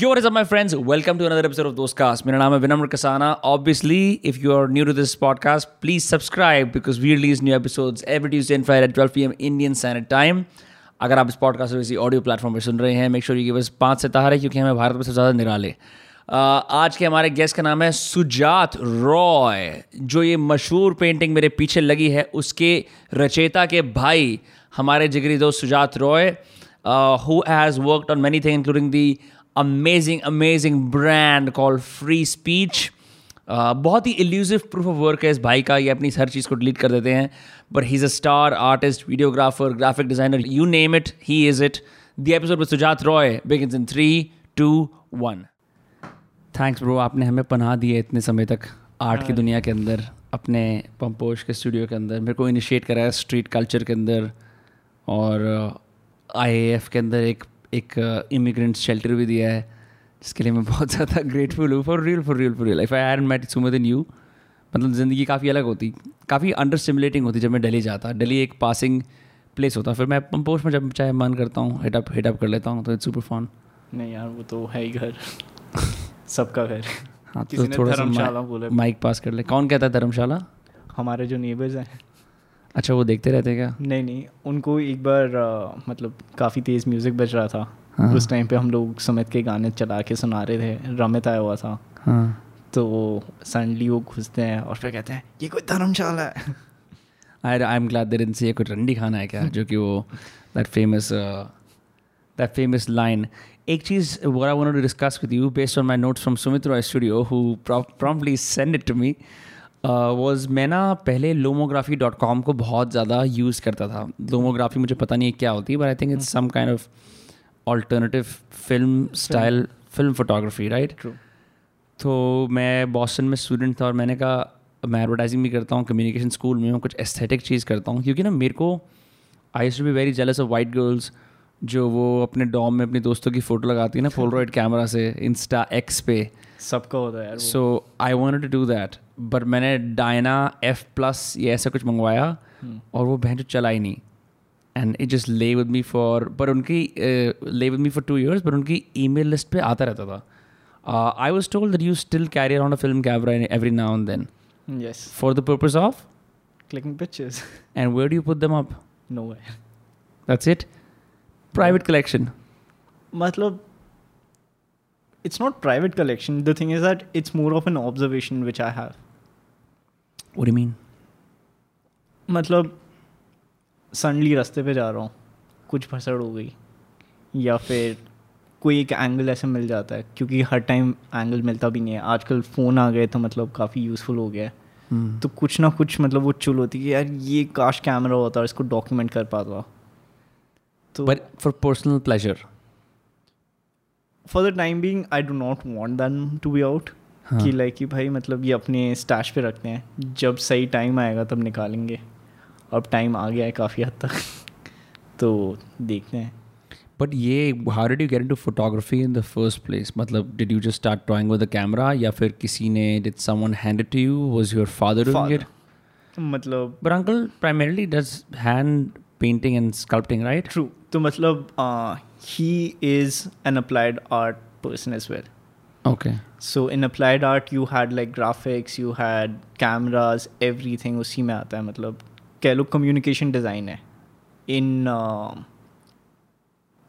Your is up my friends welcome to another episode of Dost cast मेरा नाम है Vinamra Kasana. Obviously if you are new to this podcast please subscribe because we release new episode every Tuesday five at twelve P M Indian standard time अगर आप इस podcast को किसी audio platform पर सुन रहे हैं मेक श्योर यू बस पाँच से तहारे क्योंकि हमें भारत में सबसे ज़्यादा निराले. uh, आज के हमारे गेस्ट का नाम है सुजात रॉय जो ये मशहूर पेंटिंग मेरे पीछे लगी है उसके रचेता के भाई हमारे जिगरी दोस्त Sujat Roy who has worked on many thing including the amazing amazing brand call free speech. Uh, बहुत ही इल्यूसिव प्रूफ ऑफ़ वर्क है इस भाई का। ये अपनी हर चीज़ को डिलीट कर देते हैं। But he is a star artist videographer graphic designer you name it he is it the episode with Sujat Roy begins in three two one thanks bro आपने हमें पनाह दी है इतने समय तक आर्ट की दुनिया के अंदर अपने पंपोश के स्टूडियो के अंदर। मेरे को इनिशिएट कराया स्ट्रीट कल्चर के अंदर और IAF के अंदर एक एक इमिग्रेंट शेल्टर भी दिया है जिसके लिए मैं बहुत ज़्यादा ग्रेटफुल हूँ for real for real for real if I are met सुमर दिन यू मतलब ज़िंदगी काफ़ी अलग होती काफ़ी अंडर स्टिमुलेटिंग होती जब मैं दिल्ली जाता। दिल्ली एक पासिंग प्लेस होता। फिर मैं पंपोश में जब चाहे मन करता हूँ हिट अप अप कर लेता हूँ तो इट्स सुपर फन नहीं यार वो तो है ही घर। सबका घर। हाँ तो थोड़ा धर्मशाला सा माइक पास कर ले। कौन कहता है धर्मशाला? हमारे जो नेबर्स हैं। अच्छा वो देखते रहते हैं क्या? नहीं नहीं उनको एक बार अ, मतलब काफ़ी तेज़ म्यूज़िक बज रहा था। हाँ। उस टाइम पे हम लोग समित के गाने चला के सुना रहे थे। रमित आया हुआ था। हाँ। तो सडनली वो घुसते हैं और फिर कहते हैं ये कोई धर्मशाला है। आई आई एम ग्लैड देर इनसे ये कोई रंडी खाना है क्या जो कि वो that famous that famous line एक चीज़ I wanted to discuss with you based on my notes from Sumit Roy Studio who pro- promptly sent it to uh, मैं ना पहले लोमोग्राफी डॉट कॉम को बहुत ज़्यादा यूज़ करता था। लोमोग्राफी मुझे पता नहीं क्या होती है but I think it's some kind of alternative film style film photography right तो मैं बॉस्टन में स्टूडेंट था और मैंने कहा मैं एडवर्टाइजिंग भी करता हूँ कम्युनिकेशन स्कूल में मैं कुछ एस्थेटिक चीज़ करता हूँ। क्योंकि ना मेरे को I should be very jealous of white girls जो वो अपने डॉम में अपनी दोस्तों की फ़ोटो लगाती है ना पोलरॉइड कैमरा से इंस्टा एक्स पे। सबका होता है so I want to do that but मैंने डायना एफ़ प्लस ये ऐसा कुछ मंगवाया और वो बहन जो चला ही नहीं। And it just lay with me for पर उनकी lay with me for two years पर उनकी ई मेल लिस्ट पर आता रहता था। I was told that you still carry around a film camera in every now and then yes for the purpose of clicking pictures and where do you put them up no that's it private collection मतलब it's not private collection. The thing is that it's more of an observation which i have. What do you mean? मतलब suddenly रास्ते पे जा रहा हूँ। कुछ फसड़ हो गई। या फिर कोई एक एंगल ऐसे मिल जाता है क्योंकि हर टाइम एंगल मिलता भी नहीं है। आजकल फ़ोन आ गए तो मतलब काफ़ी यूज़फुल हो गया है। Hmm. तो कुछ ना कुछ मतलब वो चुल होती है कि यार ये काश कैमरा होता और इसको डॉक्यूमेंट कर पाता। तो but for personal pleasure for the time being I do not want then to be out कि लाइक कि भाई मतलब ये अपने स्टैश पे रखते हैं। जब सही टाइम आएगा तब निकालेंगे। अब टाइम आ गया है काफ़ी हद तक। तो देखते हैं। बट ये how did you get into photography in the first place मतलब did you just start drawing with the camera या फिर किसी ने did someone hand to you was your father doing मतलब but uncle primarily does hand painting and sculpting right true तो मतलब he is an applied art person as well Okay. So in applied art you had like graphics you had cameras every thing उसी में आता है मतलब कह लो communication design है in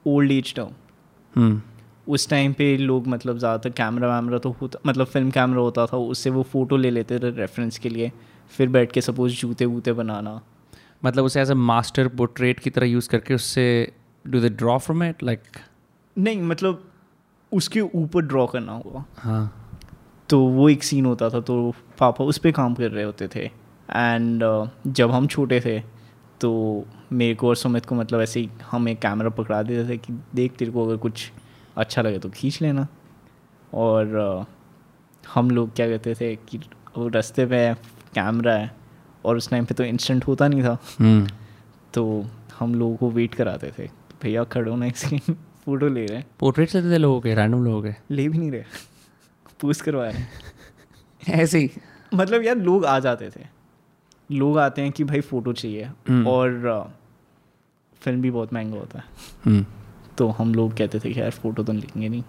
old age term Hmm. उस टाइम पे लोग मतलब ज़्यादातर कैमरा वैमरा तो होता मतलब फ़िल्म कैमरा होता था उससे वो फ़ोटो ले लेते थे रेफरेंस के लिए फिर बैठ के सपोज़ जूते वूते बनाना मतलब उसे एज अ मास्टर पोर्ट्रेट की तरह यूज़ करके उससे do they draw from it like नहीं मतलब उसके ऊपर ड्रॉ करना हुआ। हाँ। तो वो एक सीन होता था तो पापा उस पर काम कर रहे होते थे। एंड uh, जब हम छोटे थे तो मेरे को और सुमित को मतलब ऐसे ही हम एक कैमरा पकड़ा देते थे कि देख तेरे को अगर कुछ अच्छा लगे तो खींच लेना। और uh, हम लोग क्या कहते थे कि वो रास्ते पे कैमरा है और उस टाइम पे तो इंस्टेंट होता नहीं था। hmm. तो हम लोगों को वेट कराते थे भैया खड़ो ना इसकी फ़ोटो ले रहे हैं। पोर्ट्रेट लेते थे लोगों के रैंडम लोगों के? ले भी नहीं रहे। पूछ करवा रहे ऐसे ही? मतलब यार लोग आ जाते थे। लोग आते हैं कि भाई फ़ोटो चाहिए। हम्म। और फ़िल्म भी बहुत महँगा होता है। Hmm. तो हम लोग कहते थे कि यार फ़ोटो तो लेंगे नहीं।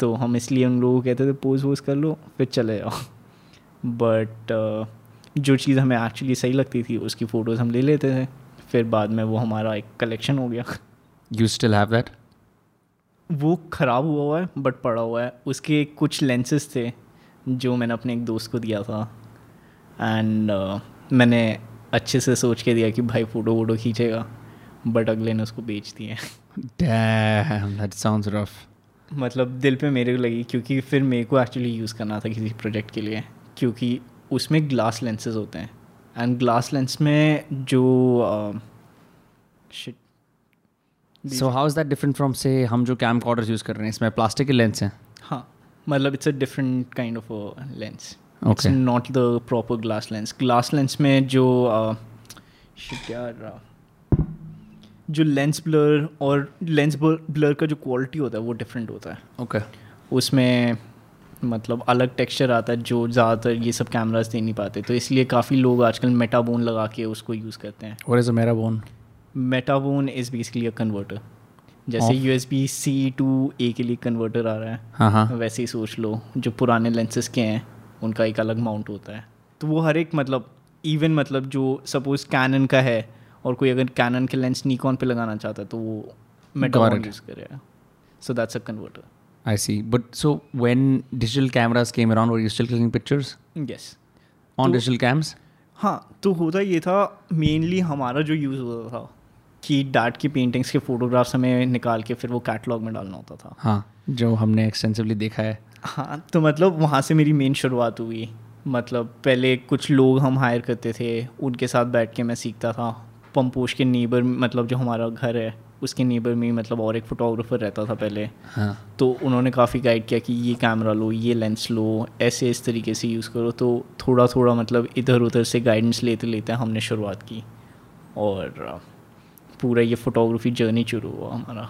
तो हम इसलिए उन लोगों को कहते थे पोज वोज कर लो फिर चले जाओ। बट जो चीज़ हमें एक्चुअली सही लगती थी उसकी फ़ोटोज़ हम ले लेते थे। फिर बाद में वो हमारा एक कलेक्शन हो गया। यू स्टिल हैव दैट वो ख़राब हुआ हुआ है बट पड़ा हुआ है। उसके कुछ लेंसेज थे जो मैंने अपने एक दोस्त को दिया था। एंड uh, मैंने अच्छे से सोच के दिया कि भाई फ़ोटो वोटो खींचेगा बट अगले ने उसको बेच दिए। मतलब दिल पे मेरे को लगी क्योंकि फिर मेरे को एक्चुअली यूज़ करना था किसी प्रोजेक्ट के लिए। क्योंकि उसमें ग्लास लेंसेज होते हैं। एंड ग्लास लेंस में जो shit So how is that different from say हम जो camcorders यूज़ कर रहे हैं इसमें प्लास्टिक के लेंस हैं? हाँ मतलब it's a different kind of lens it's not the proper glass lens glass lens में जो शिट यार uh, जो लेंस ब्लर और लेंस ब्लर का जो क्वालिटी होता है वो डिफरेंट होता है। ओके उसमें मतलब अलग टेक्सचर आता है जो ज़्यादातर ये सब कैमराज दे नहीं पाते। तो इसलिए काफ़ी लोग आजकल मेटाबोन लगा के उसको यूज़ करते हैं। What is a Metabones Metabones is basically a converter जैसे U S B C to A के लिए कन्वर्टर आ रहा है। हाँ हाँ। वैसे ही सोच लो जो पुराने लेंसेज के हैं उनका एक अलग माउंट होता है। तो वो हर एक मतलब इवन मतलब जो सपोज़ कैनन का है और कोई अगर कैनन के लेंस निकॉन पे लगाना चाहता है तो वो मेटाबोन यूज़ करेगा। So that's a converter I see. But so when digital cameras came around, were you still clicking pictures? Yes on तो- digital cams? हाँ तो होता ये था मेनली हमारा जो यूज़ होता था कि डैड की पेंटिंग्स के फोटोग्राफ्स हमें निकाल के फिर वो कैटलॉग में डालना होता था। हाँ जो हमने एक्सटेंसिवली देखा है। हाँ तो मतलब वहाँ से मेरी मेन शुरुआत हुई। मतलब पहले कुछ लोग हम हायर करते थे उनके साथ बैठ के मैं सीखता था। पंपोश के नेबर मतलब जो हमारा घर है उसके नेबर में मतलब और एक फोटोग्राफर रहता था पहले। हाँ। तो उन्होंने काफ़ी गाइड किया कि ये कैमरा लो ये लेंस लो ऐसे इस तरीके से यूज़ करो। तो थोड़ा थोड़ा मतलब इधर उधर से गाइडेंस लेते लेते हमने शुरुआत की और पूरा ये फोटोग्राफी जर्नी शुरू हुआ हमारा।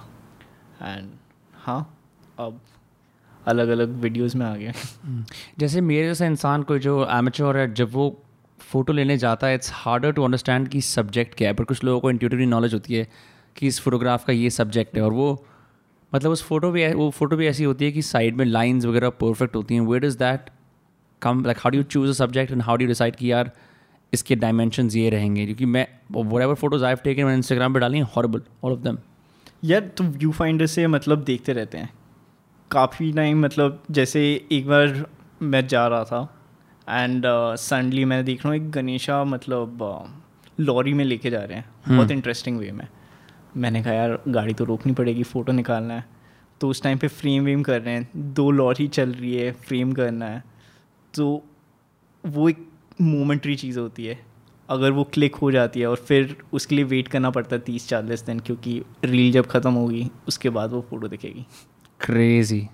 एंड हाँ अब अलग अलग वीडियोस में आ गए। जैसे मेरे जैसे इंसान को जो एमेच्योर है जब वो फ़ोटो लेने जाता है इट्स हार्डर टू अंडरस्टैंड कि सब्जेक्ट क्या है पर कुछ लोगों को इंट्यूटिवली नॉलेज होती है। कि इस फोटोग्राफ का ये सब्जेक्ट है और वो मतलब उस फ़ोटो भी वो फ़ोटो भी ऐसी होती है कि साइड में लाइंस वगैरह परफेक्ट होती हैं। Where is that come like how do you choose a subject and how do decide कि यार इसके डायमेंशन ये रहेंगे? क्योंकि मैं whatever photos I taken मैंने इंस्टाग्राम पर डाली हैं हॉरेबल ऑल ऑफ़ देम यार तो व्यू फाइंडर से मतलब देखते रहते हैं। काफ़ी टाइम मतलब जैसे एक बार मैं जा रहा था एंड सडनली uh, मैं देख रहा हूँ एक गणेशा मतलब uh, लॉरी में लेके जा रहे हैं। बहुत इंटरेस्टिंग वे में। मैंने कहा यार गाड़ी तो रोकनी पड़ेगी फ़ोटो निकालना है। तो उस टाइम पे फ्रेम वेम कर रहे हैं। दो लॉरी चल रही है फ्रेम करना है। तो वो एक मोमेंट्री चीज़ होती है। अगर वो क्लिक हो जाती है और फिर उसके लिए वेट करना पड़ता है तीस चालीस दिन क्योंकि रील जब ख़त्म होगी उसके बाद वो फ़ोटो दिखेगी। क्रेजी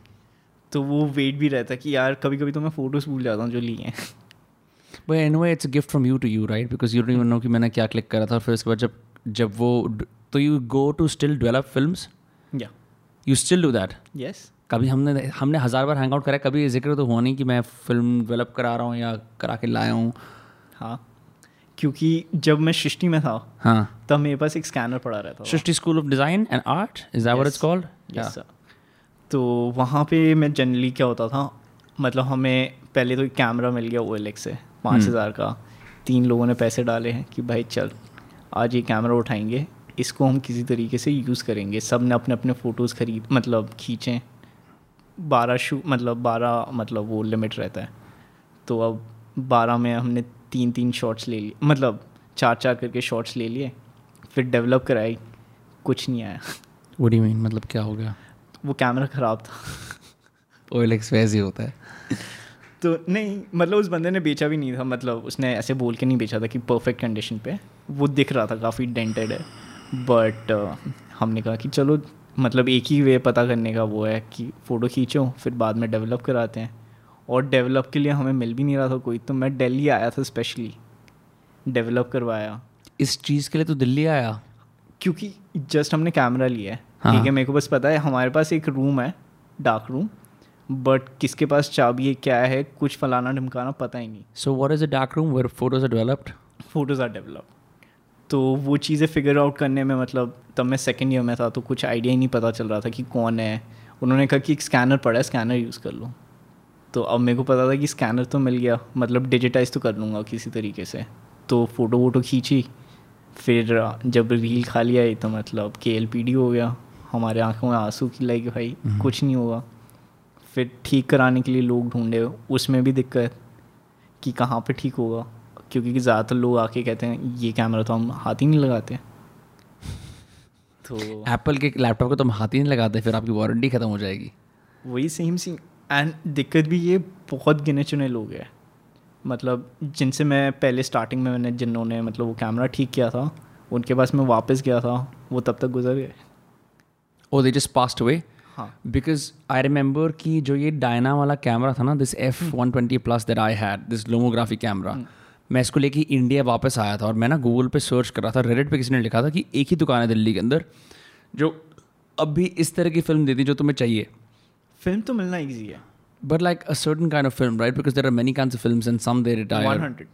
तो वो वेट भी रहता है कि यार कभी कभी तो मैं फ़ोटोज़ भूल जाता हूँ जो लिए हैं। But anyway it's gift from you to you right because you don't even know कि मैंने क्या क्लिक करा था। और फिर उसके बाद जब जब वो तो you go to still develop film या you still do that yes कभी हमने हमने हज़ार बार हैंग आउट करा कभी ज़िक्र तो हुआ नहीं कि मैं फ़िल्म डेवलप करा रहा हूँ या करा के लाया हूँ। हाँ क्योंकि जब मैं सृष्टि में था हाँ। तब मेरे पास एक स्कैनर पड़ा रहता था। Srishti school of design and art is that it's called तो वहाँ पे मैं जनरली क्या होता था मतलब हमें पहले तो एक कैमरा मिल गया ओ एल से पाँच हज़ार का। तीन लोगों ने पैसे डाले हैं कि भाई चल आज ये कैमरा उठाएँगे। इसको हम किसी तरीके से यूज़ करेंगे। सबने अपने अपने फ़ोटोज़ खरीद मतलब खींचें। बारह शू मतलब बारह मतलब वो लिमिट रहता है। तो अब बारह में हमने तीन तीन शॉट्स ले लिए मतलब चार चार करके शॉट्स ले लिए। फिर डेवलप कराई कुछ नहीं आया। व्हाट डू मीन मतलब क्या हो गया? वो कैमरा ख़राब था। ओएलएक्स वैसे ही होता है। तो नहीं मतलब उस बंदे ने बेचा भी नहीं था। मतलब उसने ऐसे बोल के नहीं बेचा था कि परफेक्ट कंडीशन पे। वो दिख रहा था काफ़ी डेंटेड है। बट हमने कहा कि चलो मतलब एक ही वे पता करने का वो है कि फ़ोटो खींचो फिर बाद में डेवलप कराते हैं। और डेवलप के लिए हमें मिल भी नहीं रहा था कोई तो मैं दिल्ली आया था स्पेशली डेवलप करवाया। इस चीज़ के लिए तो दिल्ली आया? क्योंकि जस्ट हमने कैमरा लिया है। हाँ। ठीक है मेरे को बस पता है हमारे पास एक रूम है डार्क रूम बट किसके पास चाबी है क्या है कुछ फलाना ढमकाना पता ही नहीं। So what is a dark room where photos are developed photos are develop तो वो चीज़ें फिगर आउट करने में मतलब तब मैं सेकेंड ईयर में था तो कुछ आइडिया ही नहीं पता चल रहा था कि कौन है। उन्होंने कहा कि एक स्कैनर पड़ा है स्कैनर यूज़ कर लो। तो अब मेरे को पता था कि स्कैनर तो मिल गया मतलब डिजिटाइज तो कर लूँगा किसी तरीके से। तो फ़ोटो वोटो खींची फिर जब रील खा लिया तो मतलब के एल पी डी हो गया। हमारे आँखों में आँसू की लाइक भाई कुछ नहीं होगा। फिर ठीक कराने के लिए लोग ढूंढे उसमें भी दिक्कत कि कहाँ पे ठीक होगा। क्योंकि ज़्यादातर लोग आके कहते हैं ये कैमरा तो हम हाथ ही नहीं लगाते। तो एप्पल के लैपटॉप को तो हम हाथ ही नहीं लगाते फिर आपकी वारंटी ख़त्म हो जाएगी। वही सेम सी एंड दिक्कत भी ये बहुत गिने चुने लोग हैं। मतलब जिनसे मैं पहले स्टार्टिंग में मैंने जिन्होंने मतलब वो कैमरा ठीक किया था उनके पास मैं वापस गया था वो तब तक गुजर गए। ओ they just passed away because I remember कि जो ये डायना वाला कैमरा था ना this F one twenty plus that I had this Lomography camera मैं इसको लेके इंडिया वापस आया था और मैं ना गूगल पे सर्च कर रहा था रेडिट पे किसी ने लिखा था कि एक ही दुकान है दिल्ली के अंदर जो अब भी इस तरह की फ़िल्म देती जो तुम्हें चाहिए। फ़िल्म तो मिलना ईजी है। But like a certain kind of film right because there are many kind of films and some they retire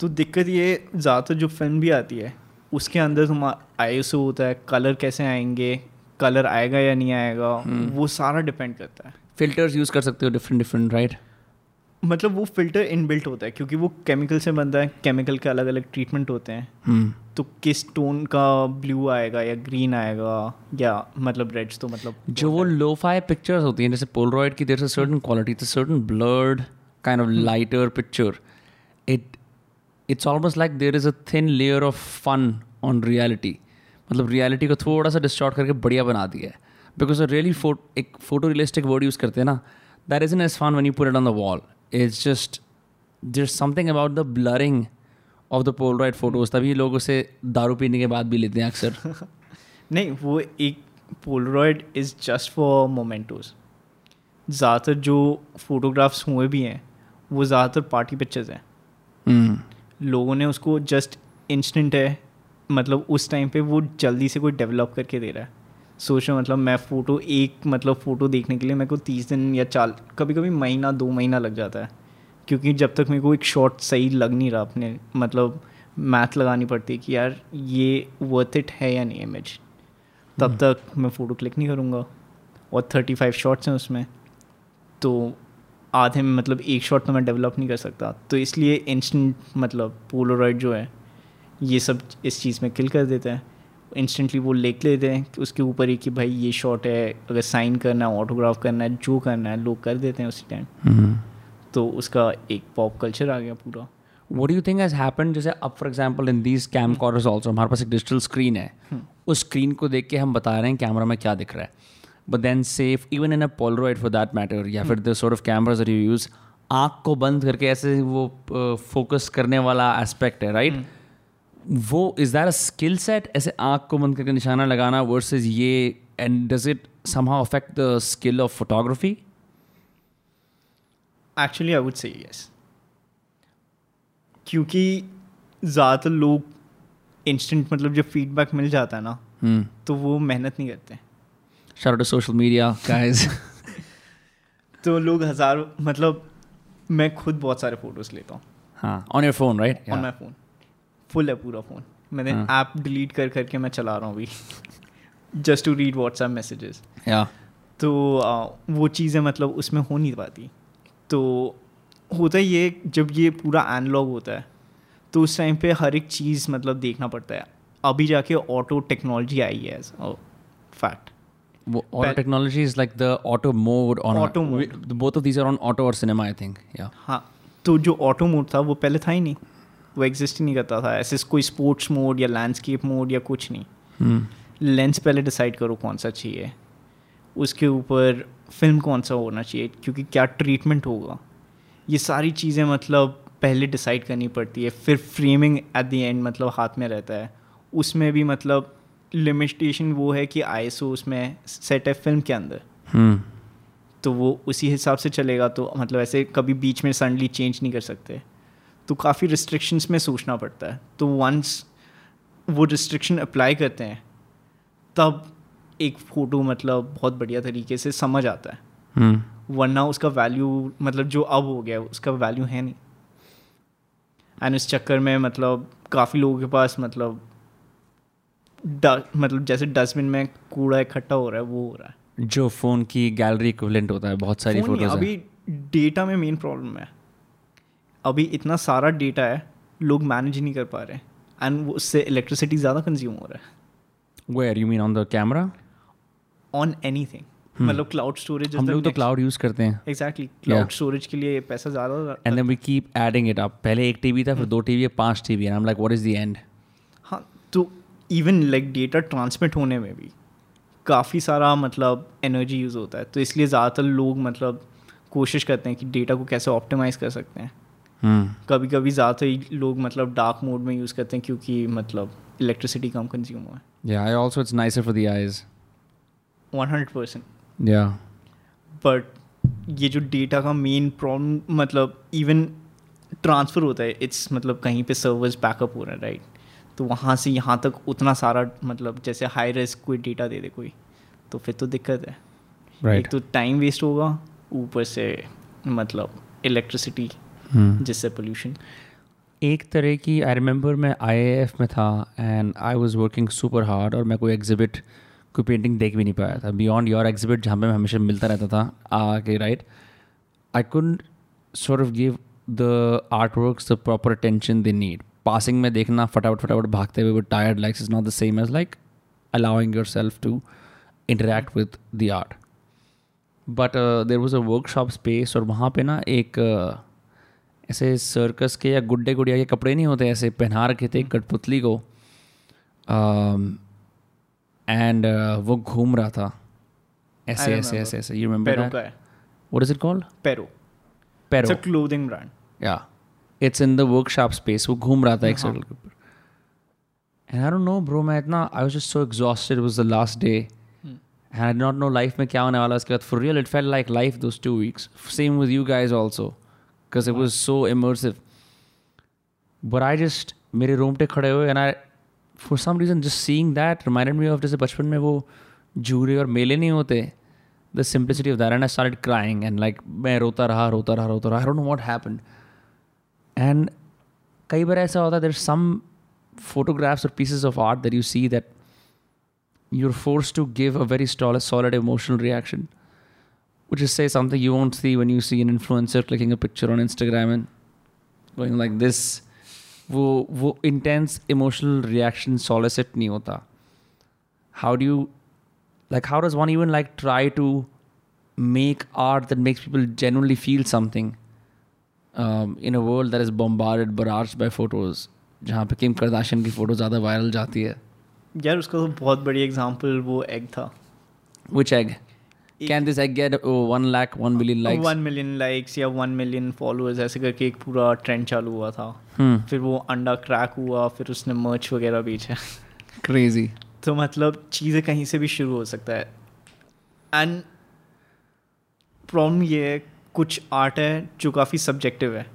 तो दिक्कत ये ज़्यादातर जो फ़िल्म भी आती है उसके अंदर तुम आई होता है कलर कैसे आएँगे कलर आएगा या नहीं आएगा hmm. वो सारा डिपेंड करता है। फिल्टर्स यूज़ कर सकते हो डिफरेंट डिफरेंट राइट मतलब वो फ़िल्टर इनबिल्ट होता है क्योंकि वो केमिकल से बनता है केमिकल के अलग अलग ट्रीटमेंट होते हैं। hmm. तो किस टोन का ब्लू आएगा या ग्रीन आएगा या मतलब रेड्स तो मतलब जो वो लो फाई पिक्चर्स होती हैं जैसे पोलरॉइड की देर से सर्टन क्वालिटी तो certain blurred kind of lighter picture it it's almost like there is a thin layer of fun on reality मतलब रियलिटी को थोड़ा सा डिस्टॉर्ट करके बढ़िया बना दिया है। बिकॉज़ रियली एक फ़ोटो रियलिस्टिक वर्ड यूज़ करते हैं ना that is an edge fun one you put it on the wall it's just there something about the blurring of the Polaroid photos तभी लोग उसे दारू पीने के बाद भी लेते हैं अक्सर। नहीं वो एक Polaroid is just for mementos ज़्यादातर जो फोटोग्राफ्स हुए भी हैं वो ज़्यादातर पार्टी पिक्चर्स हैं। Hmm. लोगों ने उसको जस्ट इंस्टेंट है मतलब उस टाइम पे वो जल्दी से कोई डेवलप करके दे रहा है। सोच रहा मतलब मैं फ़ोटो एक मतलब फ़ोटो देखने के लिए मेरे को तीस दिन या चाल कभी कभी महीना दो महीना लग जाता है। क्योंकि जब तक मेरे को एक शॉट सही लग नहीं रहा अपने मतलब मैथ लगानी पड़ती है कि यार ये वर्थ इट है या नहीं इमेज तब हम्म। तक मैं फ़ोटो क्लिक नहीं करूँगा। और थर्टी फाइव शॉट्स हैं उसमें। तो आधे में मतलब एक शॉट तो मैं डेवलप नहीं कर सकता। तो इसलिए इंस्टेंट मतलब पोलोराइड जो है ये सब इस चीज़ में किल कर देते हैं। इंस्टेंटली वो लिख लेते हैं कि उसके ऊपर ही कि भाई ये शॉट है अगर साइन करना है ऑटोग्राफ करना है जो करना है लोग कर देते हैं उसी टाइम हम्म। तो उसका एक पॉप कल्चर आ गया पूरा what you think has happen जैसे अब for example in these cam course also हमारे पास एक डिजिटल स्क्रीन है hmm. उस स्क्रीन को देख के हम बता रहे हैं कैमरा में क्या दिख रहा है but then safe even in a Polaroid for that matter या फिर the sort of cameras you use आँख को बंद करके ऐसे वो फोकस करने वाला एस्पेक्ट है राइट right? hmm. वो is that a skill set ऐसे आँख को बंद करके निशाना लगाना वर्सेज ये and does it somehow affect the skill of photography actually I would say yes क्योंकि ज़्यादातर लोग इंस्टेंट मतलब जब फीडबैक मिल जाता है ना hmm. तो वो मेहनत नहीं करते। Shout to social media guys तो लोग हज़ार मतलब मैं खुद बहुत सारे फ़ोटोज़ लेता हूँ। हाँ on your phone right on my phone full है पूरा फ़ोन। मैंने ऐप हाँ। डिलीट कर करके मैं चला रहा हूँ अभी। Just to read WhatsApp messages तो आ, वो चीज़ें मतलब उसमें हो नहीं पाती। तो होता ये जब ये पूरा एनलॉग होता है तो उस टाइम पे हर एक चीज़ मतलब देखना पड़ता है। अभी जाके ऑटो टेक्नोलॉजी आई है एज फैक्ट वो auto technology is like the auto mode on auto mode both of these are on auto और सिनेमा आई थिंक या हाँ तो जो ऑटो मोड था वो पहले था ही नहीं। वो एग्जिस्ट ही नहीं करता था। ऐसे कोई स्पोर्ट्स मोड या लैंडस्केप मोड या कुछ नहीं। लेंस पहले डिसाइड करो कौन सा चाहिए। उसके ऊपर फ़िल्म कौन सा होना चाहिए क्योंकि क्या ट्रीटमेंट होगा। ये सारी चीज़ें मतलब पहले डिसाइड करनी पड़ती है। फिर फ्रेमिंग एट द एंड मतलब हाथ में रहता है। उसमें भी मतलब लिमिटेशन वो है कि आई उसमें सेट है फ़िल्म के अंदर। Hmm. तो वो उसी हिसाब से चलेगा। तो मतलब ऐसे कभी बीच में सडनली चेंज नहीं कर सकते। तो काफ़ी रिस्ट्रिक्शंस में सोचना पड़ता है। तो वंस वो रिस्ट्रिक्शन अप्लाई करते हैं तब एक फ़ोटो मतलब बहुत बढ़िया तरीके से समझ आता है। hmm. वरना उसका वैल्यू मतलब जो अब हो गया उसका वैल्यू है नहीं। एंड इस चक्कर में मतलब काफ़ी लोगों के पास मतलब मतलब जैसे डस्टबिन में कूड़ा इकट्ठा हो रहा है वो हो रहा है। जो फ़ोन की गैलरी इक्विवेलेंट होता है बहुत सारी फ़ोटोज़ अभी डेटा में मेन प्रॉब्लम है। अभी इतना सारा डेटा है लोग मैनेज नहीं कर पा रहे एंड उससे इलेक्ट्रिसिटी ज़्यादा कंज्यूम हो रहा है। Where you mean on the camera on anything मतलब क्लाउड स्टोरेज हम लोग तो क्लाउड यूज़ करते हैं। एग्जैक्टली क्लाउड स्टोरेज के लिए पैसा ज़्यादा and then we keep adding it up पहले एक टीवी था फिर दो टीवी है पाँच टीवी है। I am like what is the end हाँ तो इवन लाइक डेटा ट्रांसमिट होने में भी काफ़ी सारा मतलब एनर्जी यूज़ होता है। तो इसलिए ज़्यादातर लोग मतलब कोशिश करते हैं कि डेटा को कैसे ऑप्टिमाइज़ कर सकते हैं। Hmm. कभी कभी ज़्यादातर लोग मतलब डार्क मोड में यूज़ करते हैं क्योंकि मतलब इलेक्ट्रिसिटी कम कंज्यूम हुआ है Yeah, I also it's nicer for the eyes. One hundred percent Yeah. But ये जो डेटा का मेन प्रॉब्लम मतलब इवन ट्रांसफ़र होता है इट्स मतलब कहीं पे सर्वर्स बैकअप हो रहे हैं राइट तो वहाँ से यहाँ तक उतना सारा मतलब जैसे हाई रिस्क कोई डेटा दे दे कोई तो फिर तो दिक्कत है Right. एक तो टाइम वेस्ट होगा ऊपर से मतलब इलेक्ट्रिसिटी. जिससे पोल्यूशन एक तरह की आई रिमेंबर मैं आई में था and I was working super hard और मैं कोई एग्जिबिट कोई पेंटिंग देख भी नहीं पाया था. बियॉन्ड योर एग्जिबिट जहाँ पे मैं हमेशा मिलता रहता था आके right I could sort of give the art work the proper attention they need passing में देखना फटाफट फटाफट भागते हुए वो tired likes is not the same as like allowing yourself to interact with the art but there was a workshop space और वहाँ पे ना एक uh, ऐसे सर्कस के या गुड्डे गुड़िया के कपड़े नहीं होते ऐसे पहना रखे थे एक कठपुतली को। एंड वो घूम रहा था। ऐसे ऐसे ऐसे ऐसे you Paro remember what is it called Paro it's Paro a clothing brand या it's in the workshop space वो घूम रहा था एक सर्कल के ऊपर। And I don't know bro मैं इतना I was just so exhausted was the last day and I not know life में क्या होने वाला। है उसके बाद for real it felt like life those two weeks same with you guys also because it was so immersive but I just मेरे room पे खड़े हुए and I for some reason just seeing that reminded me of जैसे बचपन में वो जूरे और मेले नहीं होते the simplicity of that and I started crying and like मैं रोता रहा रोता रहा रोता रहा. I don't know what happened and कई बार ऐसा होता है there some photographs or pieces of art that you see that you're forced to give a very solid, solid emotional reaction. Which is say something you won't see when you see an influencer clicking a picture on instagram and going like this वो वो intense emotional reaction solicit नहीं होता how do you like how does one even like try to make art that makes people genuinely feel something um, in a world that is bombarded barraged by photos जहाँ पे Kim Kardashian की फ़ोटो ज़्यादा viral जाती है यार उसका तो बहुत बड़ी एग्जांपल वो एग था which egg can this egg get one lakh one million likes one million likes या वन मिलियन फॉलोअर्स ऐसे करके एक पूरा ट्रेंड चालू हुआ था। Hmm. फिर वो अंडा क्रैक हुआ फिर उसने मर्च वगैरह बेचा। क्रेजी तो मतलब चीज़ें कहीं से भी शुरू हो सकता है। एंड प्रॉब्लम ये है कुछ आर्ट है जो काफ़ी सब्जेक्टिव है।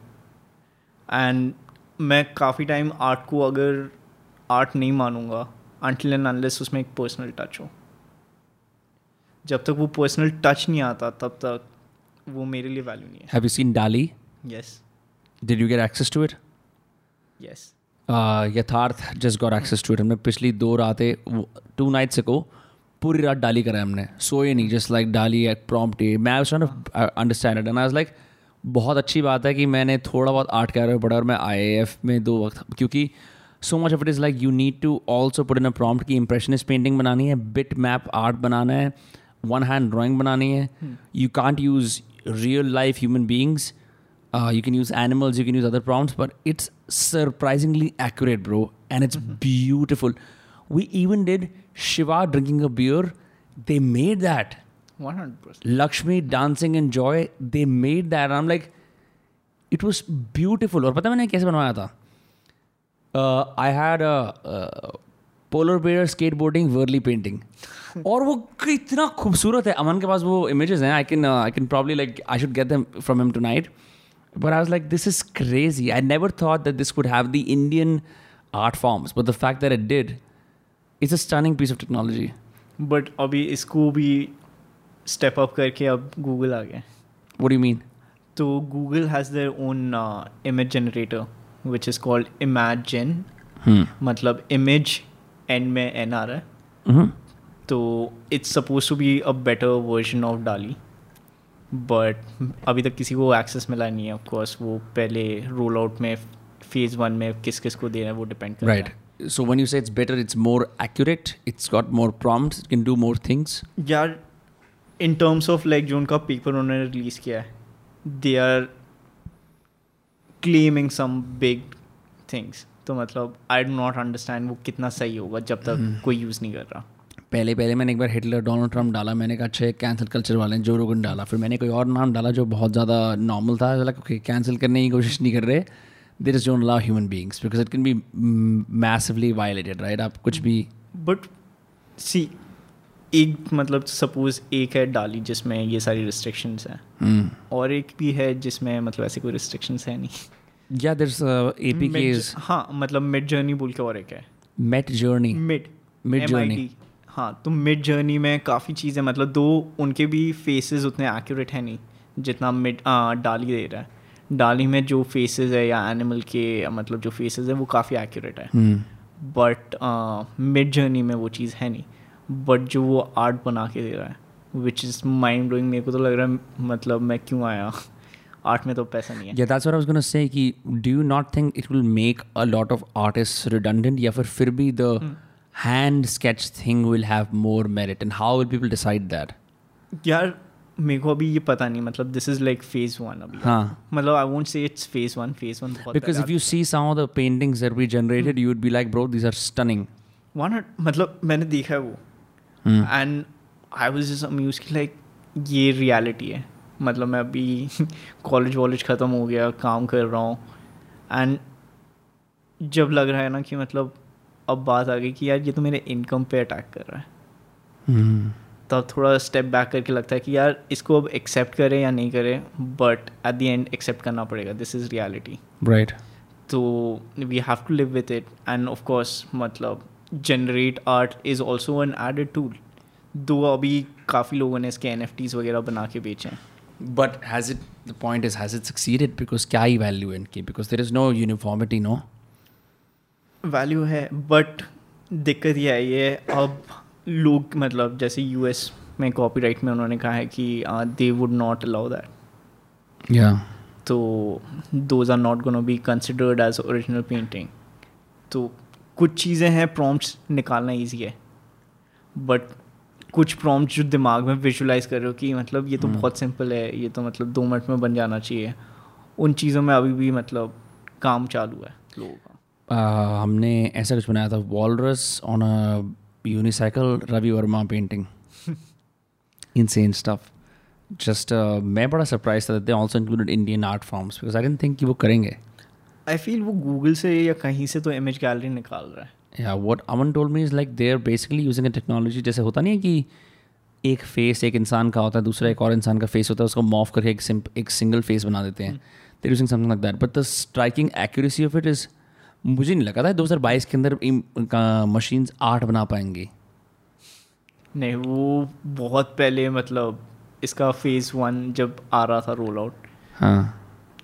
एंड मैं काफ़ी टाइम आर्ट को अगर आर्ट नहीं मानूँगा अनटिल एंड अनलेस उसमें एक पर्सनल टच हो। जब तक वो पर्सनल टच नहीं आता तब तक वो मेरे लिए वैल्यू नहीं हैव यू सीन डाली है yes did you get access to it yes Yatharth just got access to it हमने पिछली दो रातें टू नाइट्स को पूरी रात डाली करा हमने। सोए नहीं जस्ट लाइक डाली एक प्रॉम्प्ट मैं understand it and I like बहुत अच्छी बात है कि मैंने थोड़ा बहुत आर्ट कैरियर पढ़ा और मैं आई में दो वक्त क्योंकि so much of it is like you need to also put in a prompt की इंप्रेशनिस्ट पेंटिंग बनानी है बिट मैप आर्ट बनाना है वन हैंड ड्राइंग बनानी है you can't use real life human beings Uh, you can use animals, you can use other prompts, but it's surprisingly accurate, bro. And it's beautiful. We even did Shiva drinking a beer. They made that. One hundred percent Lakshmi dancing in joy. They made that. And I'm like, it was beautiful. और पता है मैंने कैसे बनवाया था I had polar bear skateboarding Warli painting और वो इतना खूबसूरत है। अमन के पास वो इमेजेस हैं। I can I can probably like I should get them from him tonight but I was like this is crazy I never thought that this could have the Indian art forms but the fact that it did it's a stunning piece of technology but अभी इसको भी step up करके अब Google आ गया what you mean तो Google has their own image generator which is called Imagen. मतलब image end में एन आ रहा है। Hmm तो it's suppose to be a better version of DALLE but अभी तक किसी को एक्सेस मिला नहीं है ऑफकोर्स वो पहले रोल आउट में फ़ेज़ वन में किस किस को देना है वो डिपेंड कर Right. So when you say it's better, it's more accurate. It's got more prompts. It can do more things. यार इन टर्म्स ऑफ़ लाइक जो उनका पेपर उन्होंने रिलीज़ किया है they are claiming some big things तो मतलब I do not understand वो कितना सही होगा जब तक कोई यूज़ नहीं कर रहा पहले पहले मैंने एक बार हिटलर डोनाल्ड ट्रंप डाला मैंने कहा अच्छा कैंसिल कल्चर वाले जो रोगन डाला। फिर मैंने कोई और नाम डाला जो बहुत ज़्यादा नॉर्मल था लाइक ओके कैंसिल करने की कोशिश नहीं कर रहे। There is don't allow human beings because it can be massively violated right आप कुछ भी बट सी एक मतलब सपोज़ एक है डाली जिसमें ये सारी रिस्ट्रिक्शंस हैं। Hmm. और एक भी है जिसमें मतलब ऐसी कोई रिस्ट्रिक्शंस है नहीं। या देर ए पी के हाँ मतलब मिड जर्नी बोल के और एक है। Midjourney mid Mid journey. हाँ तो मिड जर्नी में काफ़ी चीज़ें मतलब दो उनके भी फेसेस उतने एक्यूरेट हैं नहीं जितना मिड डाली दे रहा है डाली में जो फेसेस है या एनिमल के मतलब जो फेसेस है वो काफ़ी एक्यूरेट है Hmm. बट मिड जर्नी में वो चीज़ है नहीं बट जो वो आर्ट बना के दे रहा है विच इज़ माइंड ब्लोइंग मेरे को तो लग रहा है मतलब मैं क्यों आया आर्ट में तो पैसा नहीं है Yeah, that's what I was gonna say. कि do you not think it will make a lot of artists redundant? या फिर फिर भी the hand sketch thing will have more merit and how will people decide that यार मेरे को अभी ये पता नहीं मतलब this is like phase one अभी। हाँ। मतलब I won't say it's phase one phase one because if you see some the paintings generated you would like bro this are stunning one मतलब मैंने देखा है वो। And I was just amused की like ये रियलिटी है। मतलब मैं अभी कॉलेज वॉलेज ख़त्म हो गया काम कर रहा हूँ। एंड जब लग रहा है ना कि मतलब अब बात आ गई कि यार ये तो मेरे इनकम पे अटैक कर रहा है Hmm. तब थोड़ा स्टेप बैक करके लगता है कि यार इसको अब एक्सेप्ट करें या नहीं करें but at the end accept करना पड़ेगा दिस इज़ रियलिटी राइट तो we have to live with it and of course मतलब generate art is also an added tool though अभी काफ़ी लोगों ने इसके एन एफ़ टीज वगैरह बना के बेचे हैं but has it, the point is, has it succeeded? Because क्या ही value इनकी? Because there is no uniformity, no? Value है बट दिक्कत यह आई है अब लोग मतलब जैसे यूएस में कॉपीराइट में उन्होंने कहा है कि they would not allow that Yeah. तो those are not gonna be considered as original painting तो कुछ चीज़ें हैं प्रॉम्प्ट्स निकालना ईजी है बट कुछ प्रॉम्प्ट जो दिमाग में विजुलाइज कर रहे हो कि मतलब ये तो hmm. बहुत सिंपल है ये तो मतलब दो मिनट में बन जाना चाहिए उन चीज़ों में अभी भी मतलब काम चालू है लोगों का हमने ऐसा कुछ बनाया था walrus on a unicycle Ravi Varma painting insane stuff. Just uh, मैं बड़ा सरप्राइज़ था they also included Indian art forms because I didn't think कि वो करेंगे. आई फील वो गूगल से या कहीं से तो इमेज गैलरी निकाल रहा है. या what Aman told me is like they are basically using a technology जैसे होता नहीं है कि एक फेस एक इंसान का होता है दूसरा एक और इंसान का फेस होता है उसको मॉफ करके एक एक सिंगल फेस बना देते हैं. They're using something like that but the striking accuracy of it is मुझे नहीं लगा था दो हज़ार बाईस के अंदर मशीन आठ बना पाएँगी। नहीं वो बहुत पहले मतलब इसका फ़ेज़ वन जब आ रहा था रोल आउट हाँ।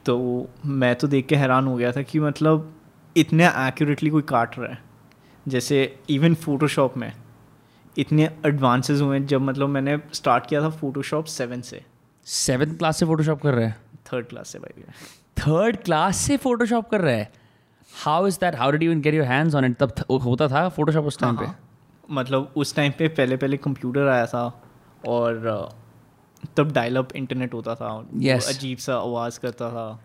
तो मैं तो देख के हैरान हो गया था कि मतलब इतने एक्यूरेटली कोई काट रहा है। जैसे इवन फोटोशॉप में इतने एडवांसेस हुए जब मतलब मैंने स्टार्ट किया था फोटोशॉप सेवन से। सेवन क्लास से फोटोशॉप कर रहे हैं? थर्ड क्लास से भाई। थर्ड क्लास से फोटोशॉप कर रहे हैं? How is that how did you get your hands on it तब होता था फोटोशॉप उस टाइम पे? मतलब उस टाइम पे पहले पहले कंप्यूटर आया था और तब डायल अप इंटरनेट होता था Yes. अजीब सा आवाज़ करता था।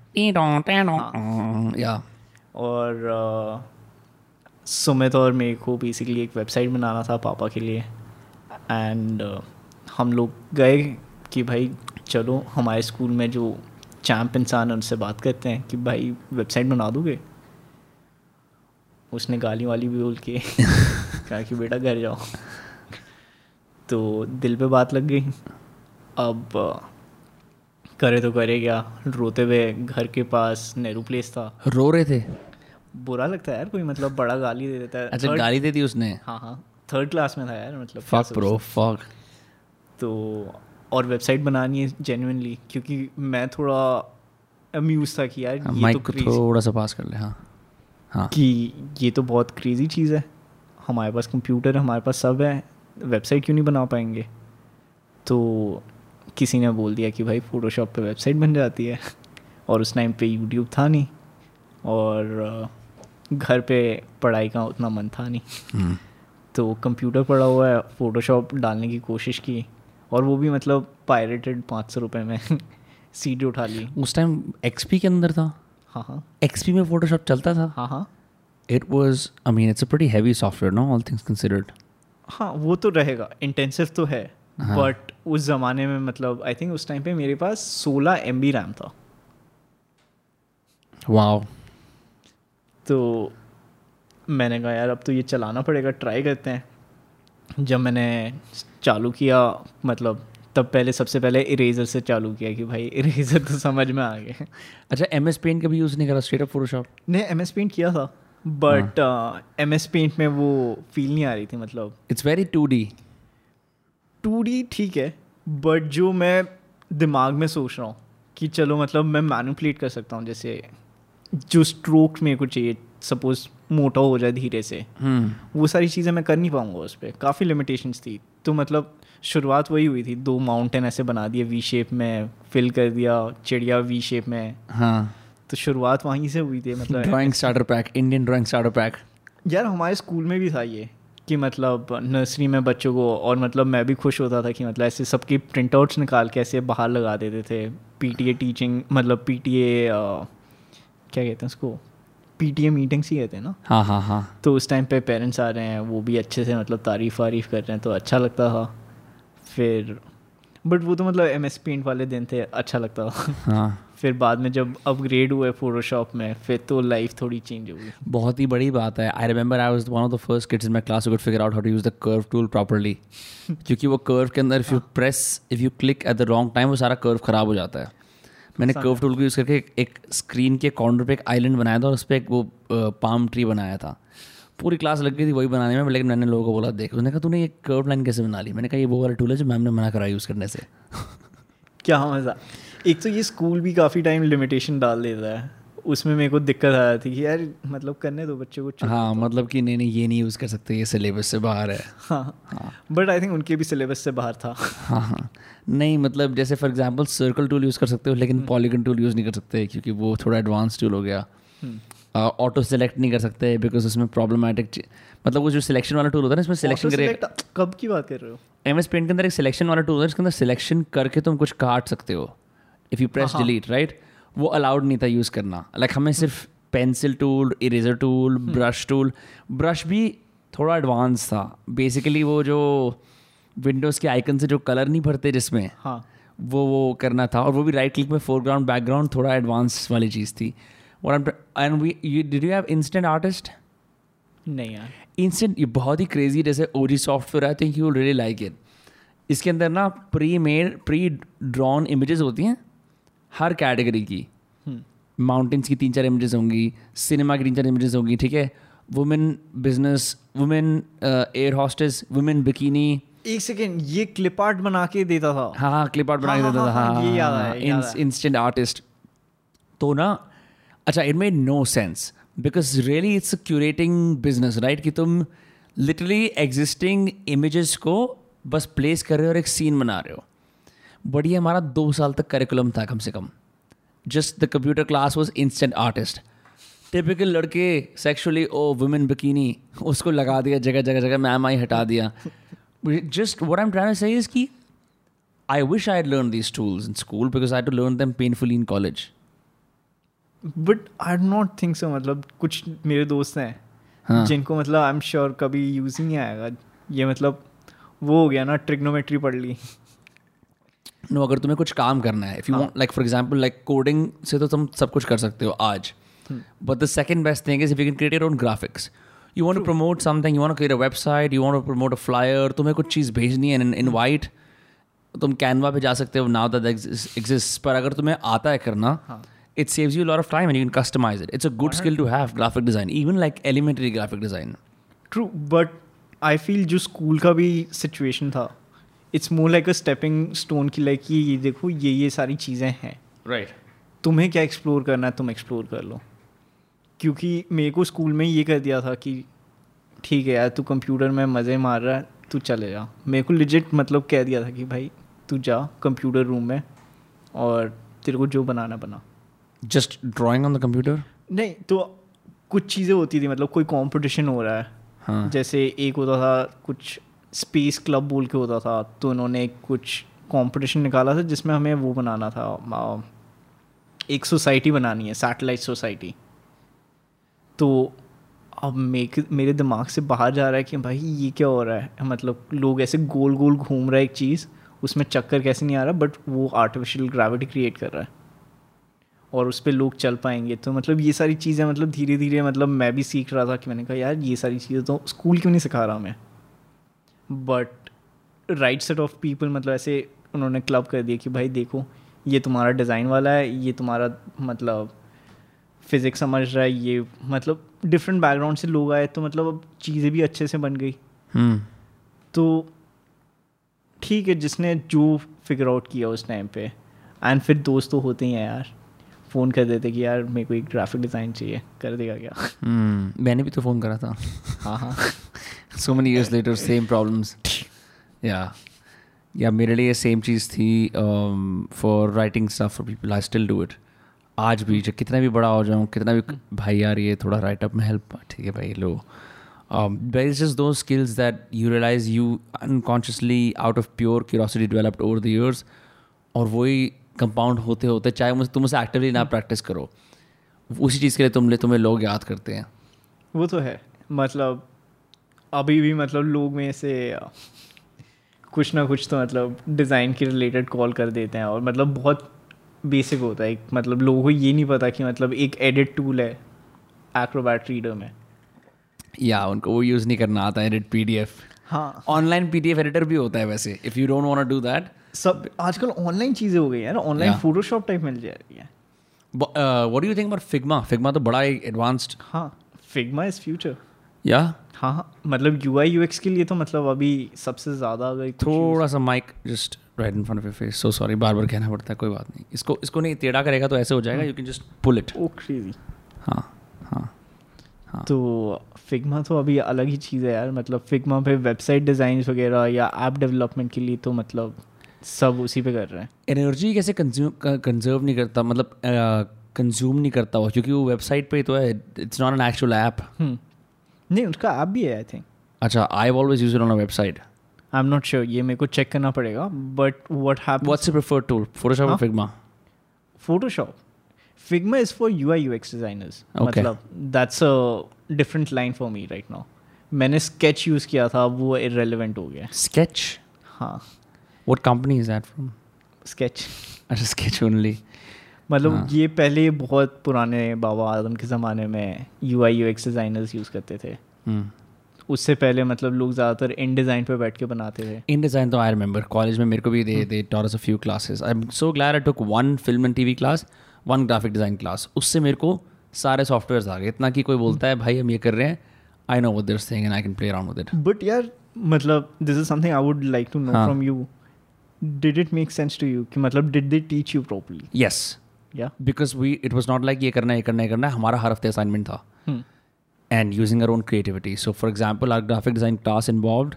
या और अ, सुमित और मेरे को बेसिकली एक वेबसाइट बनाना था पापा के लिए। एंड हम लोग गए कि भाई चलो हमारे स्कूल में जो चैम्प इंसान है उनसे बात करते हैं कि भाई वेबसाइट बना दोगे? उसने गाली वाली भी बोल के कहा कि बेटा घर जाओ। तो दिल पे बात लग गई। अब करे तो करे क्या? रोते हुए घर के पास नेहरू प्लेस था। रो रहे थे? बुरा लगता है यार कोई मतलब बड़ा गाली दे देता है। अच्छा Third- गाली दे दी उसने? हाँ हाँ। थर्ड क्लास में था यार मतलब फक ब्रो फक तो और वेबसाइट बनानी है जेन्युइनली क्योंकि मैं थोड़ा अम्यूज था कि यार ये तो थोड़ा सा पास कर ले हाँ। हाँ। कि ये तो बहुत क्रेजी चीज़ है। हमारे पास कंप्यूटर है हमारे पास सब है वेबसाइट क्यों नहीं बना पाएँगे? तो किसी ने बोल दिया कि भाई फ़ोटोशॉप पे वेबसाइट बन जाती है। और उस टाइम पे यूट्यूब था नहीं। और घर पे पढ़ाई का उतना मन था नहीं। हम्म। तो कंप्यूटर पड़ा हुआ है फ़ोटोशॉप डालने की कोशिश की। और वो भी मतलब पायरेटेड पाँच सौ रुपये में सीडी उठा ली। उस टाइम एक्सपी के अंदर था? एक्सपी में फोटोशॉप चलता था। हाँ हाँ। It was I mean it's a pretty heavy software no all things considered हाँ वो तो रहेगा। इंटेंसिव तो है। हाँ। बट उस ज़माने में मतलब आई थिंक उस टाइम पे मेरे पास सोलह एम बी रैम था। वाओ तो मैंने कहा यार अब तो ये चलाना पड़ेगा ट्राई करते हैं। जब मैंने चालू किया मतलब तब पहले सबसे पहले इरेजर से चालू किया कि भाई इरेजर तो समझ में आ गए अच्छा एम एस पेंट कभी यूज़ नहीं करा स्ट्रेट अप फोटोशॉप नहीं एम एस पेंट किया था बट एम एस पेंट में वो फील नहीं आ रही थी मतलब। It's very two D two D ठीक है बट जो मैं दिमाग में सोच रहा हूँ कि चलो मतलब मैं मैनिपुलेट कर सकता हूँ जैसे जो स्ट्रोक मेरे को चाहिए सपोज़ मोटा हो जाए धीरे से वो सारी चीज़ें मैं कर नहीं पाऊँगा उस पर काफ़ी लिमिटेशंस थी। तो मतलब शुरुआत वही हुई थी दो माउंटेन ऐसे बना दिए वी शेप में फिल कर दिया चिड़िया वी शेप में। हाँ। तो शुरुआत वहीं से हुई थी मतलब drawing starter pack Indian drawing starter pack यार हमारे स्कूल में भी था ये कि मतलब नर्सरी में बच्चों को और मतलब मैं भी खुश होता था कि मतलब ऐसे सबकी प्रिंट आउट्स निकाल के ऐसे बाहर लगा देते थे। पीटीए टीचिंग मतलब पीटीए क्या कहते हैं उसको? पीटीए मीटिंग्स ही कहते हैं ना? हाँ हाँ हाँ। तो उस टाइम पे पेरेंट्स आ रहे हैं वो भी अच्छे से मतलब तारीफ़ वारीफ़ कर रहे हैं तो अच्छा लगता था। फिर बट वो तो मतलब एम एस पेंट वाले दिन थे अच्छा लगता था। हाँ। फिर बाद में जब अपग्रेड हुए फोटोशॉप में फिर तो लाइफ थोड़ी चेंज हो गई। बहुत ही बड़ी बात है। I remember I was one of the first kids in my class could figure out how to use the curve tool properly क्योंकि वो कर्व के अंदर if you press if you click at the wrong time वो सारा curve खराब हो जाता है। मैंने कर्व टूल को यूज़ करके एक, एक स्क्रीन के कॉर्नर पे एक आइलैंड बनाया था और उस पर एक वो पाम ट्री बनाया था। पूरी क्लास लग गई थी वही बनाने में लेकिन मैंने लोगों को बोला देख। उसने कहा तूने ये कर्व लाइन कैसे बना ली? मैंने कहा ये वो वाला टूल है जो मैम ने मना करा यूज़ करने से. क्या मज़ा। एक तो ये स्कूल भी काफ़ी टाइम लिमिटेशन डाल देता है। उसमें मेरे को दिक्कत आ जाती कि यार मतलब करने दो बच्चों को। हाँ मतलब कि नहीं नहीं ये नहीं यूज़ कर सकते ये सिलेबस से बाहर है। हाँ। बट आई थिंक उनके भी सिलेबस से बाहर था। हाँ हाँ। नहीं मतलब जैसे for example circle tool use कर सकते हो लेकिन पॉलीगन टूल यूज़ नहीं कर सकते क्योंकि वो थोड़ा एडवांस टूल हो गया। ऑटो सेलेक्ट नहीं कर सकते बिकॉज़ उसमें प्रॉब्लमैटिक मतलब वो जो सिलेक्शन वाला टूल होता है ना इसमें सिलेक्शन करके कब की बात कर रहे हो? एम एस पेंट के अंदर एक सिलेक्शन वाला टूल होता है जिसके अंदर सिलेक्शन करके तुम कुछ काट सकते हो। If you press delete right वो अलाउड नहीं था यूज़ करना। लाइक हमें सिर्फ़ pencil tool eraser tool brush tool brush भी थोड़ा एडवांस था। बेसिकली वो जो विंडोज़ के आइकन से जो कलर नहीं भरते जिसमें हाँ। वो वो करना था। और वो भी राइट क्लिक में फोरग्राउंड बैकग्राउंड थोड़ा एडवांस वाली चीज़ थी। और and we did you have instant artist नहीं यार। इंस्टेंट ये बहुत ही क्रेजी जैसे OG software I think you will really like it इसके अंदर ना pre made pre drawn images होती हैं हर कैटेगरी की। माउंटेन्स की तीन चार इमेजेस होंगी सिनेमा की तीन चार इमेजेस होंगी ठीक है? Women business women air hostess women bikini एक सेकेंड ये क्लिप आर्ट बना के देता था। हाँ हाँ क्लिप आर्ट बना के हाँ, देता था हाँ, हाँ हाँ, ये। इंस्टेंट आर्टिस्ट तो ना अच्छा it made no sense because really it's curating business right कि तुम लिटरली एग्जिस्टिंग इमेजेस को बस प्लेस कर रहे हो और एक सीन बना रहे हो। बट ये हमारा दो साल तक करिकुलम था कम से कम। Just the computer class was instant artist typical लड़के सेक्शुअली ओ वुमेन बिकिनी उसको लगा दिया, जगह जगह जगह मैम आई हटा दिया। Just what I am trying say is की I wish I learn these tools in school because I to learn them learn in college. But I not think so मतलब कुछ मेरे दोस्त हैं हाँ. जिनको मतलब आई एम श्योर कभी यूज़ ही नहीं आएगा ये मतलब वो हो गया ना ट्रिग्नोमेट्री पढ़ ली। नो no, अगर तुम्हें कुछ काम करना है if you want like for example like coding से तो तुम सब कुछ कर सकते हो आज। But the second best thing is if you can create your own graphics you want to promote something you want to create a website you want to promote a flyer तुम्हें कुछ चीज़ भेजनी है इन वाइट तुम Canva पे जा सकते हो now that exist पर अगर तुम्हें आता है करना it saves you lot of time and you can customize it it's a good skill to have graphic design even like elementary graphic design true but I feel जो school का भी situation था it's more like a stepping stone की like कि ये देखो ये ये सारी चीज़ें हैं। राइट तुम्हें क्या एक्सप्लोर करना है तुम एक्सप्लोर कर लो। क्योंकि मेरे को स्कूल में ये कर दिया था कि ठीक है यार तू कंप्यूटर में मज़े मार रहा है तू चले जा। मेरे को लिजिट मतलब कह दिया था कि भाई तू जा कंप्यूटर रूम में और तेरे को जो बनाना बना। Just drawing on the computer नहीं तो कुछ चीज़ें होती थी मतलब कोई कंपटीशन हो रहा है। हाँ। जैसे एक होता था कुछ स्पेस क्लब बोल के होता था तो उन्होंने कुछ कंपटीशन निकाला था जिसमें हमें वो बनाना था एक सोसाइटी बनानी है सैटेलाइट सोसाइटी तो अब मेरे मेरे दिमाग से बाहर जा रहा है कि भाई ये क्या हो रहा है? मतलब लोग ऐसे गोल गोल घूम रहा है एक चीज़ उसमें चक्कर कैसे नहीं आ रहा बट वो आर्टिफिशियल ग्रेविटी क्रिएट कर रहा है। और उस पर लोग चल पाएँगे। तो मतलब ये सारी चीज़ें मतलब धीरे धीरे मतलब मैं भी सीख रहा था कि मैंने कहा यार ये सारी चीज़ें तो स्कूल क्यों नहीं सिखा रहा मैं? But right set of people मतलब ऐसे उन्होंने क्लब कर दिया कि भाई देखो ये तुम्हारा डिज़ाइन वाला है ये तुम्हारा मतलब फिज़िक्स समझ रहा है ये मतलब डिफरेंट बैकग्राउंड से लोग आए तो मतलब अब चीज़ें भी अच्छे से बन गई। हम्म। तो ठीक है जिसने जो फिगर आउट किया उस टाइम पे। एंड फिर दोस्त तो होते ही हैं यार। फ़ोन कर देते कि यार मेरे को एक ग्राफिक डिज़ाइन चाहिए। कर देगा क्या? हम्म, मैंने भी तो फ़ोन करा था। हाँ हाँ। So many years later same problems या या मेरे लिए सेम चीज़ थी for writing stuff for people I still do it आज भी जब कितना भी बड़ा हो जाऊँ कितना भी भाई यार ये थोड़ा राइट अप में हेल्प हाँ, ठीक है भाई लो। बट जस्ट दो skills that you realize you unconsciously out of pure curiosity developed over the years और वही कंपाउंड होते होते चाहे मुझे तुम उसे एक्टिवली ना प्रैक्टिस करो उसी चीज़ के लिए तुमने तुम्हें लोग याद करते हैं। वो तो है मतलब अभी भी मतलब लोग में से कुछ ना कुछ तो मतलब डिज़ाइन के रिलेटेड कॉल कर देते हैं और मतलब बहुत बेसिक होता है मतलब लोगों को ये नहीं पता कि मतलब एक एडिट टूल है एक्रोबैट रीडर में। या उनको वो यूज़ नहीं करना आता एडिट पी डी एफ़ हाँ। Online P D F editor भी होता है वैसे if you don't want do that सब आजकल ऑनलाइन चीज़ें हो गई है ना ऑनलाइन फोटोशॉप टाइप मिल जा रही है। What do you think about Figma Figma तो बड़ा ही एडवांस्ड हाँ फिग्मा इज़ फ्यूचर या हाँ हाँ मतलब यू आई यू एक्स के लिए तो मतलब अभी सबसे ज़्यादा अगर थोड़ा सा mic just right in front of your face so sorry बार बार कहना पड़ता है कोई बात नहीं। इसको इसको नहीं टेढ़ा करेगा तो ऐसे हो जाएगा you can just pull it oh crazy हाँ हाँ हाँ। तो फिग्मा तो अभी अलग ही चीज़ है यार मतलब फिग्मा पे वेबसाइट डिज़ाइन वगैरह या ऐप डेवलपमेंट के लिए तो मतलब सब उसी पे कर रहे हैं। एनर्जी कैसे कंज्यूम कंजर्व नहीं करता मतलब कंज्यूम नहीं करता वो क्योंकि वो वेबसाइट पे ही तो है it's not an actual app. नहीं उसका ऐप भी है आई थिंक अच्छा I always use it on a website I am not sure ये मेरे को चेक करना पड़ेगा but what happens what's your preferred tool Photoshop और हाँ? Figma Photoshop Figma is for U I U X designers मतलब that's a different line for me right now मैंने Sketch use किया था वो इरेलीवेंट हो गया। स्केच हाँ। What company is that from Sketch अच्छा स्केच ओनली मतलब हाँ। ये पहले बहुत पुराने बाबा आदम के ज़माने में U I U X designers use करते थे। उससे पहले मतलब लोग ज़्यादातर इन डिज़ाइन पे बैठ के बनाते थे। इन डिज़ाइन तो आई रिमेंबर कॉलेज में मेरे को भी दे दे towards a few classes I am so glad I took one film and TV class one graphic design class उससे मेरे को सारे सॉफ्टवेयर आ गए। इतना कि कोई बोलता है भाई हम ये कर रहे हैं। I know what they're saying and I can play around with it. But यार मतलब this is something I would like to know. From you did it make sense to you कि मतलब did they teach you properly Yes, या because we it was not like ये करना ये करना ये करना हमारा हर हफ़्ते असाइनमेंट था। And using our own creativity. So for example, our graphic design class involved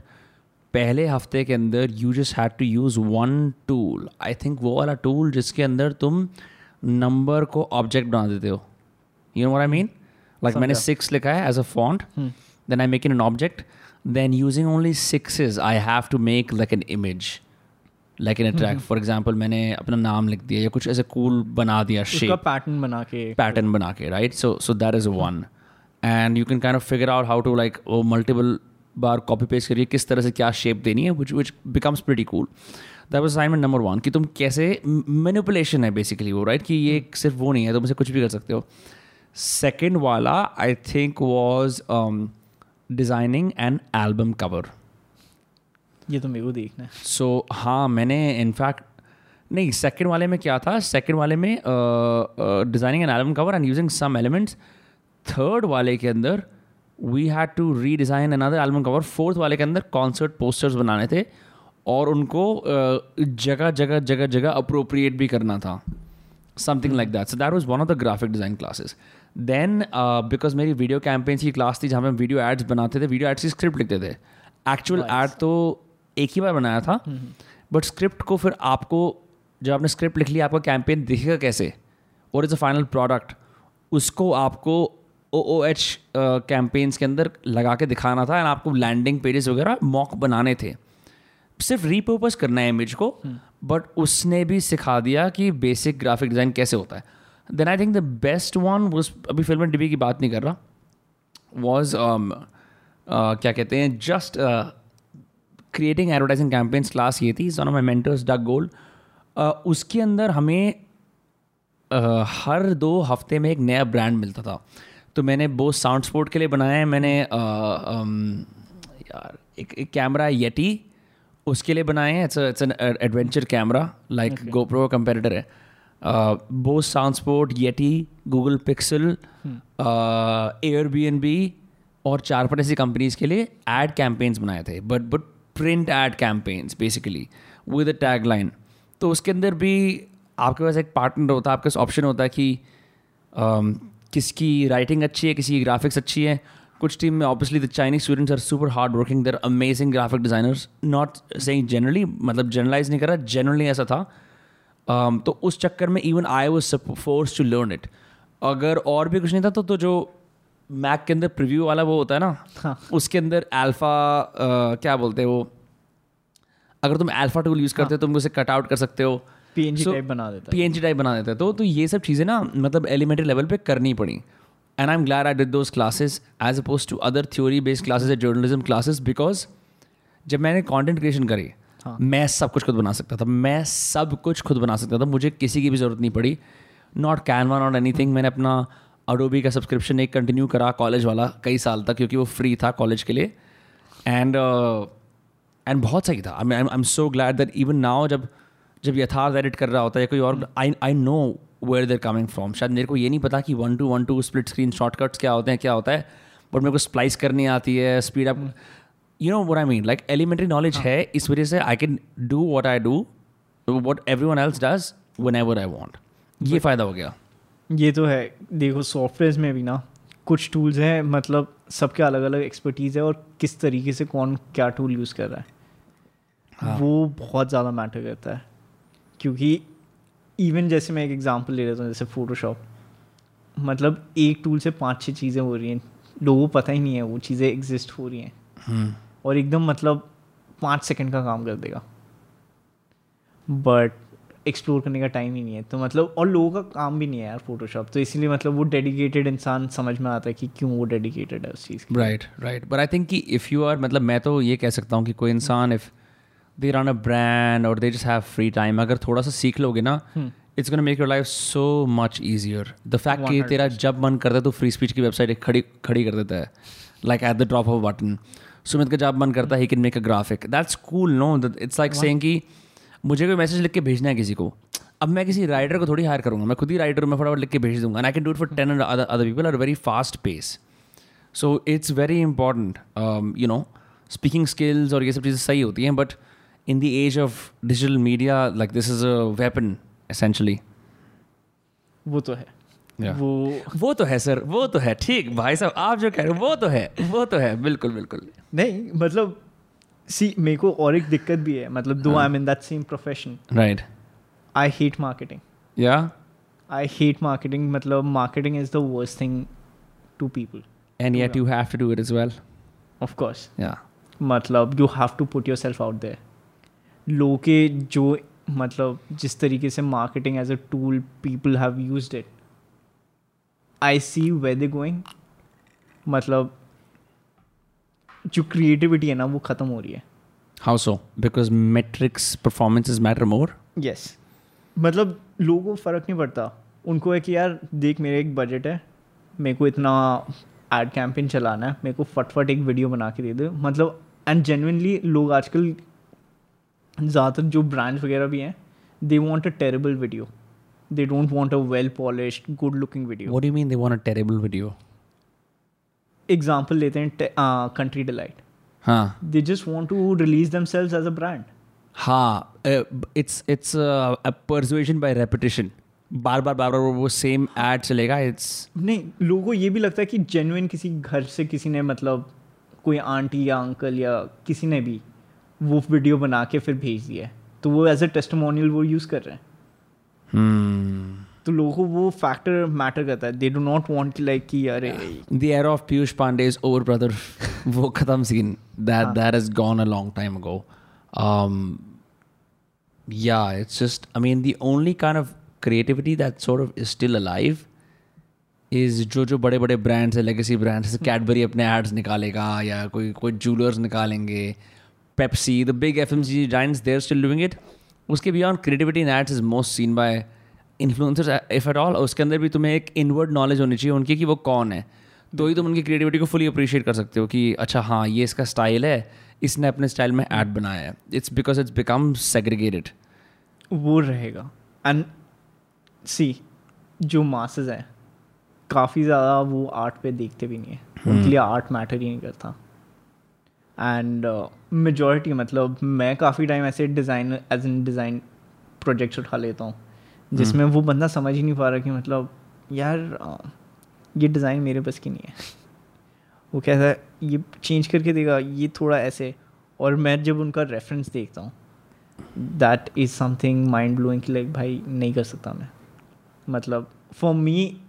पहले हफ़्ते के अंदर you just had to use one tool I think वो वाला टूल जिसके अंदर तुम नंबर को ऑब्जेक्ट बना देते हो। You know I mean like मैंने सिक्स लिखा है as a font then I make in an object then using only sixes I have to make like an image like in attract for example मैंने अपना नाम लिख दिया या कुछ ऐसे कूल बना दिया शेप पैटर्न बना के। पैटर्न बना के right so so that is one and you can kind of figure out how to like वो मल्टीपल बार कॉपी पेस्ट करिए किस तरह से क्या शेप देनी है which which becomes pretty cool. That was assignment number one कि तुम कैसे मैनिपुलेशन है बेसिकली वो राइट कि ये सिर्फ़ वो नहीं है तुम इसे कुछ भी कर सकते हो। सेकेंड वाला I think was designing an album cover ये तो मेरे को देखना है। सो हाँ मैंने इनफैक्ट नहीं सेकंड वाले में क्या था? सेकंड वाले में designing an album cover and using some elements third वाले के अंदर we had to redesign another album cover fourth वाले के अंदर कॉन्सर्ट पोस्टर्स बनाने थे और उनको uh, जगह जगह जगह जगह अप्रोप्रिएट भी करना था। Something like that so that was one of the graphic design classes then because मेरी वीडियो कैंपेन्स की क्लास थी जहाँ पे वीडियो एड्स बनाते थे वीडियो एड्स की स्क्रिप्ट लिखते थे। एक्चुअल एड तो एक ही बार बनाया था। बट स्क्रिप्ट को फिर आपको जब आपने स्क्रिप्ट लिख लिया आपका कैंपेन दिखेगा कैसे? और इज़ अ फाइनल प्रोडक्ट उसको आपको ओ ओ एच कैंपेन्स के अंदर लगा के दिखाना था एंड आपको लैंडिंग पेजेस वगैरह मॉक बनाने थे। सिर्फ़ रीपर्पज करना है इमेज को बट उसने भी सिखा दिया कि बेसिक ग्राफिक डिज़ाइन कैसे होता है। Then I think the best one वो अभी फ़िल्म एंड टीवी की बात नहीं कर रहा वॉज़ um, uh, क्या कहते हैं just creating advertising campaigns class ये थी. One of my mentors Doug Gold उसके अंदर हमें uh, हर दो हफ़्ते में एक नया ब्रांड मिलता था. तो मैंने बोस साउंड स्पोर्ट के लिए बनाया है. मैंने uh, um, यार एक, एक कैमरा येटी उसके लिए बनाए हैं. It's it's an adventure camera like GoPro comparator है. Bose sound sport Yeti Google Pixel Airbnb और चार पाँच ऐसी कंपनीज़ के लिए एड कैंपेन्स बनाए थे. But but print ad campaigns basically with a tag line तो उसके अंदर भी आपके पास एक पार्टनर होता है आपके पास ऑप्शन होता है कि um, किसकी राइटिंग अच्छी है किसी की ग्राफिक्स अच्छी है। कुछ टीम में obviously the Chinese students are super hard working they're amazing graphic designers not saying generally मतलब जनरलाइज नहीं कर रहा जनरली ऐसा था। Um, तो उस चक्कर में even I was force to learn it अगर और भी कुछ नहीं था तो, तो जो मैक के अंदर प्रिव्यू वाला वो होता है ना हाँ. उसके अंदर अल्फ़ा क्या बोलते हैं वो? अगर तुम अल्फ़ा टूल यूज़ करते हो तुम उसे कट आउट कर सकते हो। पीएनजी So, टाइप बना देता है। पीएनजी टाइप बना देता हैं। तो तो ये सब चीज़ें ना मतलब एलिमेंट्री लेवल पे करनी पड़ी। And I am glad I did those classes as oppose to other theory based classes या जर्नलिज्म क्लासेस बिकॉज़ जब मैंने कॉन्टेंट क्रिएशन करी हाँ. मैं सब कुछ खुद बना सकता था। मैं सब कुछ खुद बना सकता था। मुझे किसी की भी ज़रूरत नहीं पड़ी। Not Canva not anything मैंने अपना अडोबी का सब्सक्रिप्शन एक कंटिन्यू करा कॉलेज वाला कई साल तक क्योंकि वो फ्री था कॉलेज के लिए. एंड एंड बहुत सही था. I I am so glad that even now जब जब यथार्थ एडिट कर रहा होता है या कोई और I I know where they're coming from शायद मेरे को ये नहीं पता कि one two one two split screen shortcuts क्या होते हैं क्या होता है बट मेरे को स्प्लाइस करनी आती है speed up you know what I mean like elementary knowledge है। इस वजह से I can do what I do what everyone else does whenever I want ये फ़ायदा हो गया। ये तो है देखो सॉफ्टवेयर में भी ना कुछ टूल्स हैं मतलब सबके अलग अलग एक्सपर्टीज़ है और किस तरीके से कौन क्या टूल यूज़ कर रहा है। हाँ। वो बहुत ज़्यादा मैटर करता है। क्योंकि इवन जैसे मैं एक एग्जांपल ले लेता हूँ जैसे फोटोशॉप मतलब एक टूल से पाँच छह चीज़ें हो रही हैं। लोगों को पता ही नहीं है वो चीज़ें एग्जिस्ट हो रही हैं। और एकदम मतलब पाँच सेकंड का काम कर देगा। बट एक्सप्लोर करने का टाइम ही नहीं है। तो मतलब और लोगों का काम भी नहीं है यार फोटोशॉप तो इसीलिए मतलब वो डेडिकेटेड इंसान समझ में आता है कि क्यों वो डेडिकेटेड है उस चीज़ के right right but I think कि इफ़ यू आर मतलब मैं तो ये कह सकता हूँ कि कोई इंसान if they run a brand और they just have free time अगर थोड़ा सा सीख लोगे ना it's gonna make your life so much easier the fact कि तेरा जब मन करता है तो फ्री स्पीच की वेबसाइट एक खड़ी खड़ी कर देता है। Like at the drop of button Sumit का जब मन करता है he can make a graphic that's cool know that it's like saying कि मुझे कोई मैसेज लिख के भेजना है किसी को। अब मैं किसी राइटर को थोड़ी हायर करूँगा। मैं खुद ही राइटर में फटाफट लिख के भेज दूँगा। I can do it for ten other people are very fast pace so it's very important you know speaking skills और ये सब चीज़ें सही होती हैं but in the age of digital media like this is a weapon essentially. वो तो है। Yeah. वो वो तो है सर वो तो है। ठीक भाई साहब आप जो कह रहे हो वो तो है। वो तो है। बिल्कुल बिल्कुल। नहीं मतलब सी मेरे को और एक दिक्कत भी है मतलब though I am in that same profession right I hate marketing या आई हेट मार्केटिंग मतलब marketing is the worst thing to people and yet you have to do it is well of course या मतलब you have to put yourself out there लोगों के जो मतलब जिस तरीके से marketing as a tool people have use it I see way they going मतलब जो क्रिएटिविटी है ना वो ख़त्म हो रही है। How so because metrics performances matter more yes मतलब लोगों को फ़र्क नहीं पड़ता। उनको है कि यार देख मेरे एक बजट है। मेरे को इतना एड कैंपेन चलाना है। मेरे को फटफट एक वीडियो बना के दे दो। मतलब एंड जेनविनली लोग आजकल ज़्यादातर जो ब्रांड्स वगैरह भी हैं they want a terrible video they don't want a well polish good looking video what do you mean they want a terrible video? Example लेते हैं कंट्री डिलाइट हाँ। They just want to release them sales as a brand हाँ it's it's persuasion by repetition बार बार बार बार वो same ad चलेगा it's नहीं लोगों को ये भी लगता है कि जेन्युइन किसी घर से किसी ने मतलब कोई आंटी या अंकल या किसी ने भी वो वीडियो बना के फिर भेज दिया है। तो वो एज अ टेस्टमोनियल वो यूज़ कर रहे हैं। Hmm. तो लोगों को वो फैक्टर मैटर करता है they do not want like कि अरे The era of Piyush Pandey is over, brother. वो खत्म scene That that has gone a long time ago. Um, yeah, it's just. I mean, the only kind of creativity that sort of is still alive is जो जो बड़े बड़े brands है legacy brands जैसे Cadbury अपने ads निकालेगा या कोई कोई जूलर्स निकालेंगे Pepsi the big F M G giants there still doing it उसके beyond creativity in ads is most seen by influencers if at all उसके अंदर भी तुम्हें एक इनवर्ड नॉलेज होनी चाहिए उनकी कि वो कौन है। तो ही तुम उनकी क्रिएटिविटी को फुली अप्रिशिएट कर सकते हो कि अच्छा हाँ ये इसका स्टाइल है इसने अपने स्टाइल में ऐड बनाया है। It's because it's become segregated वो रहेगा। एंड सी जो मासेस हैं काफ़ी ज़्यादा वो आर्ट पे देखते भी नहीं है। उनके लिए आर्ट मैटर ही नहीं करता। एंड मेजॉरिटी मतलब मैं काफ़ी टाइम ऐसे design as an design projects उठा लेता हूँ। जिसमें वो बंदा समझ ही नहीं पा रहा कि मतलब यार ये डिज़ाइन मेरे बस की नहीं है वो कहता है ये चेंज करके देगा ये थोड़ा ऐसे और मैं जब उनका रेफरेंस देखता हूँ that is something mind blowing कि लाइक भाई नहीं कर सकता मैं मतलब for me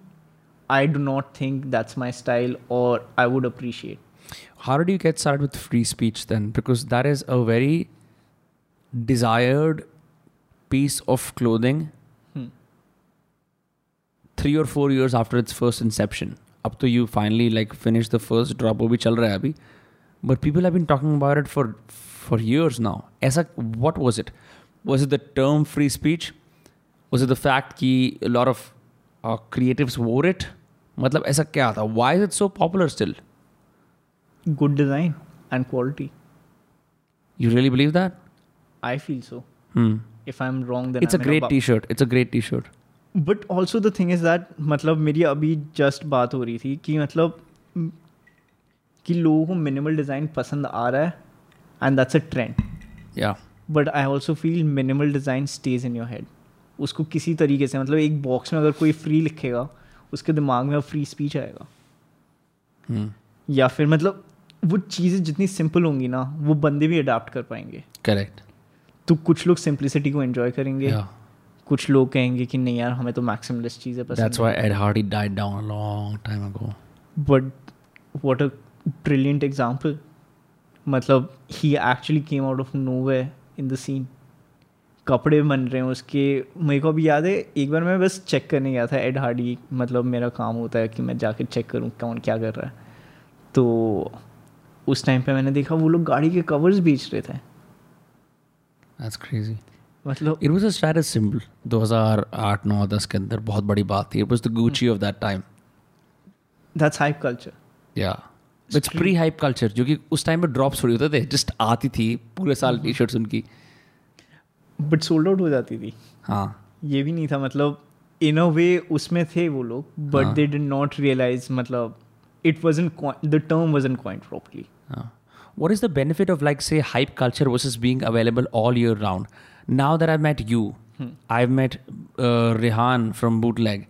I do not think that's my style और I would appreciate How did you get started with free speech then? Because that is a very desired piece of clothing Hmm. three or four years after its first inception. Up to you finally like finish the first drop वो भी चल रहा है अभी. But people have been talking about it for for years now. ऐसा what was it? Was it the term free speech? Was it the fact कि a lot of uh, creatives wore it? मतलब ऐसा क्या था? Why is it so popular still? Good design and quality You really believe that? I feel so Hmm. If I am wrong then It's a great T-shirt. It's a great T-shirt. but also the thing is that मतलब मेरी अभी just बात हो रही थी कि मतलब कि लोगों को मिनिमल डिज़ाइन पसंद आ रहा है एंड दैट्स अ ट्रेंड या but I also feel minimal design stage in your head उसको किसी तरीके से मतलब एक बॉक्स में अगर कोई फ्री लिखेगा उसके दिमाग में फ्री स्पीच आएगा। Hmm. या फिर मतलब वो चीज़ें जितनी सिंपल होंगी ना वो बंदे भी अडाप्ट कर पाएँगे। करेक्ट तो कुछ लोग सिंप्लिसिटी को एंजॉय करेंगे। Yeah. कुछ लोग कहेंगे कि नहीं यार हमें तो मैक्सिमलिस्ट चीज़ें पसंद why Ed Hardy died down a long time ago. But what a brilliant example मतलब ही actually came out of no way in the scene कपड़े बन रहे हैं उसके। मेरे को अभी याद है एक बार मैं बस चेक करने गया था एड हार्डी मतलब मेरा काम होता है कि मैं जाके चेक करूँ कौन क्या कर रहा है। तो उस टाइम पे मैंने देखा वो लोग गाड़ी के कवर्स बेच रहे थे। That's crazy. मतलब it was a status symbol 2008 9 10 के अंदर बहुत बड़ी बात थी। It was the Gucci of that time that's hype culture या इट्स प्री हाइप कल्चर क्योंकि उस टाइम पे ड्रॉप्स थोड़ी होते थे। जस्ट आती थी पूरे साल mm-hmm. टी-शर्ट्स उनकी। बट सोल्ड आउट हो जाती थी। हाँ। ये भी नहीं था मतलब इन अ वे उसमें थे वो लोग but they did not realise मतलब it wasn't the term wasn't coined properly हाँ। What is the benefit of like say hype culture versus being available all year round Now that I've met you, I've met uh, Rehan from Bootleg,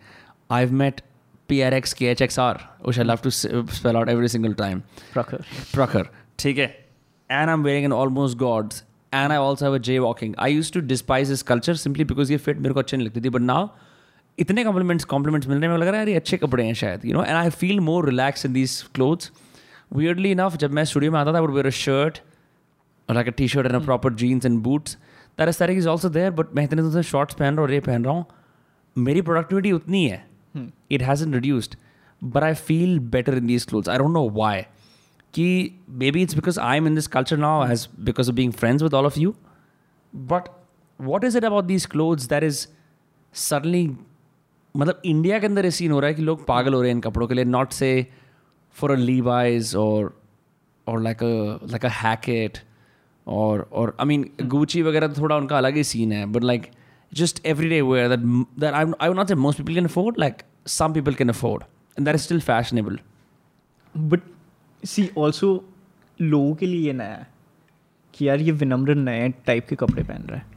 I've met PRX KHXR, which I love to s- spell out every single time. प्रखर Trucker, ठीक है? And I'm wearing an almost gods, and I also have a jaywalking. I used to despise this culture simply because ये fit मेरे को अच्छे नहीं लगती थी, but now इतने compliments compliments मिल रहे हैं मुझे लग रहा है यार ये अच्छे कपड़े हैं शायद you know and I feel more relaxed in these clothes. Weirdly enough, जब मैं स्टूडियो में आता था I would wear a shirt or like a t-shirt and a proper jeans and boots. there's is also there but मैं इतने दिन shorts पहन रहा हूँ ये पहन रहा हूँ। मेरी प्रोडक्टिविटी उतनी है। It has in reduced but I feel better in this cloth I don't know why कि maybe it's because I am in this culture now has because of being friends with all of you but what is it about this clothes that is suddenly मतलब India के अंदर ये scene हो रहा है कि लोग पागल हो रहे हैं इन कपड़ों के लिए not say for a Levi's और लाइक लाइक अ हैकेट और और आई मीन गुची वगैरह तो थोड़ा उनका अलग ही सीन है but like just everyday wear that that I I not say most people can afford like some people can afford and that is still fashionable but see also लोगों के लिए ये नया है कि यार ये विनम्र नए टाइप के कपड़े पहन रहा है।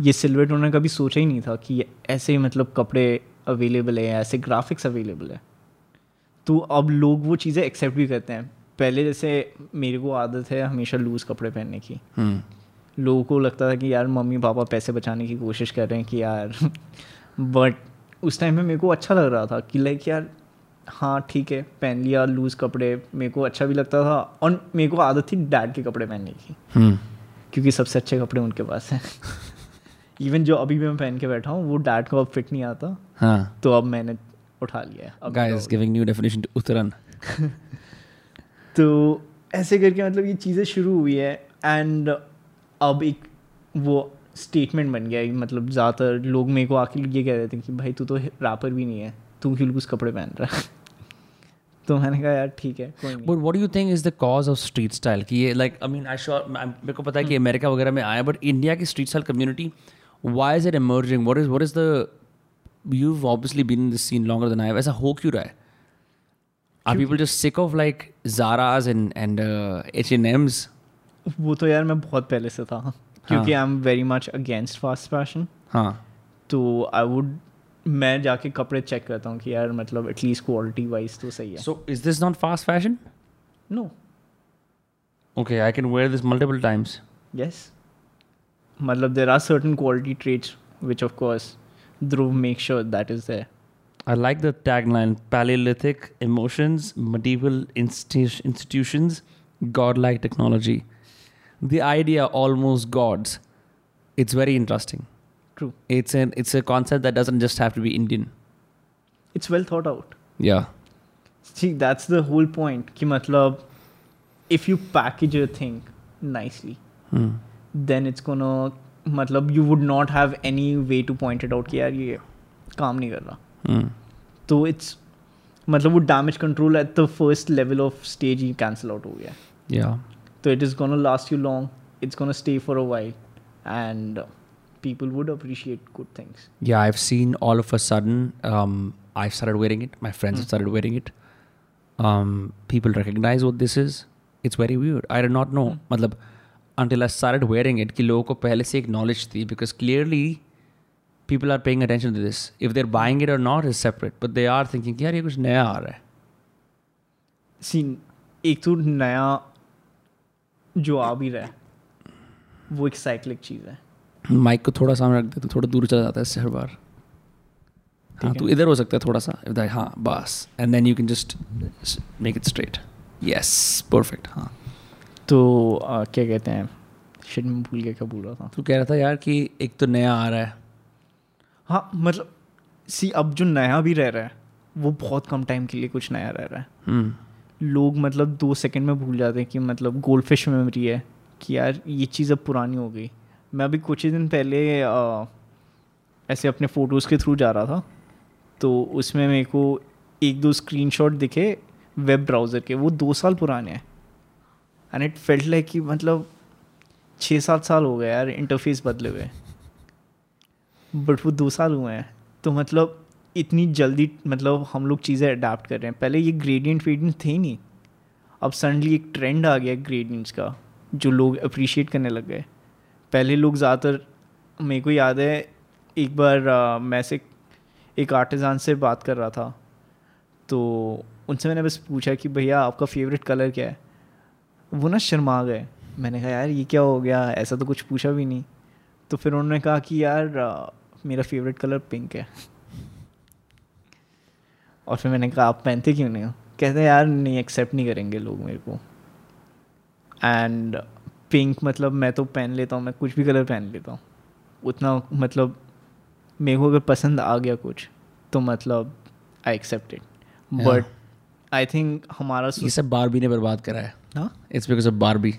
ये सिल्वर उन्होंने कभी सोचा ही नहीं था कि ऐसे मतलब कपड़े अवेलेबल है ऐसे ग्राफिक्स अवेलेबल है। तो अब लोग वो चीज़ें एक्सेप्ट भी करते हैं। पहले जैसे मेरे को आदत है हमेशा लूज़ कपड़े पहनने की Hmm. लोगों को लगता था कि यार मम्मी पापा पैसे बचाने की कोशिश कर रहे हैं कि यार बट उस टाइम में मेरे को अच्छा लग रहा था कि लाइक यार हाँ ठीक है पहन लिया लूज़ कपड़े मेरे को अच्छा भी लगता था और मेरे को आदत थी डैड के कपड़े पहनने की Hmm. क्योंकि सबसे अच्छे कपड़े उनके पास हैं इवन जो अभी भी मैं पहन के बैठा हूँ वो डैड को अब फिट नहीं आता Huh. तो अब मैंने उठा लिया है तो ऐसे करके मतलब ये चीज़ें शुरू हुई है एंड अब एक वो स्टेटमेंट बन गया है मतलब ज़्यादातर लोग मेरे को आखिर ये कह रहे थे कि भाई तू तो रापर भी नहीं है तू क्यों कुछ कपड़े पहन रहा है? तो मैंने कहा यार ठीक है but what you think is the cause of street style कि ये like I mean I sure मेरे को पता है कि hmm. अमेरिका वगैरह में आया बट इंडिया की street style community why is it emerging what is what is the you obviously been this scene longer than I वैसा हो क्यों रहा है? Are people just sick of like Zaras and and H and Ms वो तो यार मैं बहुत पहले से था क्योंकि I am very much against fast fashion हाँ। तो आई वुड मैं जाके कपड़े चेक करता हूँ कि यार मतलब एटलीस्ट क्वालिटी वाइज तो सही है। So is this not fast fashion no okay I can wear this multiple times yes मतलब there are certain quality traits which of course Dhruv make sure that is there I like the tagline Paleolithic emotions, medieval insti- institutions, godlike technology. The idea almost gods. It's very interesting. True. It's an it's a concept that doesn't just have to be Indian. It's well thought out. Yeah. See, that's the whole point. Ki matlab, if you package a thing nicely, hmm. then it's gonna matlab you would not have any way to point it out ki yaar ye kaam nahi kar raha. तो it's मतलब वो damage control at the first level of stage he cancel out हो गया। या तो it is gonna last you long it's gonna stay for a while and people would appreciate good things या I have seen all of a sudden I have started wearing it my friends have started wearing it um people recognize what this is. It's very weird. I do not know. Mm. matlab until i started wearing it ki logo ko pehle se acknowledge thi because clearly people are paying attention to this. If they're buying it or not is separate, but they are thinking कि यार ये कुछ नया आ रहा है. See, एक तो नया जो आ भी रहा है वो एक साइक्लिक चीज़ है। माइक को थोड़ा सामने रख दे तो थोड़ा दूर चला जाता है इससे हर बार। हाँ है। तो इधर हो सकता है थोड़ा सा that- हाँ बस। And then you can just make it straight yes perfect हाँ। तो uh, क्या कहते हैं? शिट में भूल गया क्या बोल रहा था? तू कह रहा था यार कि एक तो नया आ रहा है। हाँ मतलब सी अब जो नया भी रह रहा है वो बहुत कम टाइम के लिए कुछ नया रह रहा है। हम्म। लोग मतलब दो सेकंड में भूल जाते हैं कि मतलब गोल्ड फ़िश मेमोरी है कि यार ये चीज़ अब पुरानी हो गई। मैं अभी कुछ ही दिन पहले अ, ऐसे अपने फ़ोटोज़ के थ्रू जा रहा था तो उसमें मेरे को एक दो स्क्रीनशॉट दिखे वेब ब्राउज़र के वो दो साल पुराने हैं। एंड इट फेल्ट लाइक कि मतलब छः सात साल हो गए यार इंटरफेस बदले हुए। बट वो दो साल हुए हैं। तो मतलब इतनी जल्दी मतलब हम लोग चीज़ें अडाप्ट कर रहे हैं। पहले ये ग्रेडियंट वेडियंट थे ही नहीं। अब सडनली एक ट्रेंड आ गया ग्रेडियंट्स का जो लोग अप्रिशिएट करने लग गए। पहले लोग ज़्यादातर मेरे को याद है एक बार अ, मैं से एक आर्टिजान से बात कर रहा था। तो उनसे मैंने बस पूछा कि भैया आपका फेवरेट कलर क्या है? वो ना शर्मा गए। मैंने कहा यार ये क्या हो गया? ऐसा तो कुछ पूछा भी नहीं। तो फिर उन्होंने कहा कि यार मेरा फेवरेट कलर पिंक है। और फिर मैंने कहा आप पहनते क्यों नहीं हो? कहते यार नहीं एक्सेप्ट नहीं करेंगे लोग मेरे को। एंड पिंक मतलब मैं तो पहन लेता हूँ मैं कुछ भी कलर पहन लेता हूँ। उतना मतलब मेरे को अगर पसंद आ गया कुछ तो मतलब I accept it but I think हमारा ये सब बारबी ने बर्बाद करा है। It's because of Barbie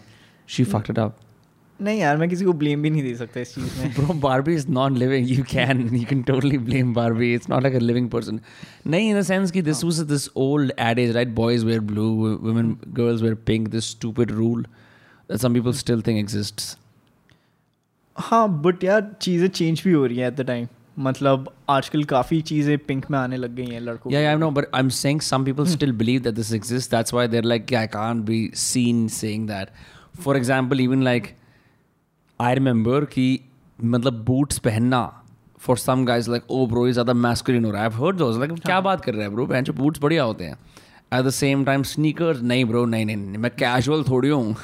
she fucked it up नहीं यार मैं किसी को ब्लेम भी नहीं दे सकता इस चीज़ में Bro, Barbie is non-living. You can you can totally blame Barbie. It's not like a living person. नहीं, in the sense कि this old adage, right? Boys wear blue, wo- women, girls wear pink. This stupid rule that some people still think exists. हाँ but यार चीज़ें change भी हो रही हैं at the time मतलब आजकल काफ़ी चीज़ें पिंक में आने लग गई हैं लड़कों Yeah, yeah, I know, but I'm saying some people still believe that this exists. That's why they're like, I can't be seen saying that. For example, even like, I remember कि मतलब boots पहनना for some guys like oh bro is ज़्यादा masculine हो रहा है। Heard दोस्ट like क्या बात कर रहे हैं ब्रो पहन बूट्स बढ़िया होते हैं। At the same time sneakers नहीं ब्रो नहीं नहीं मैं कैजुअल थोड़ी हूँ।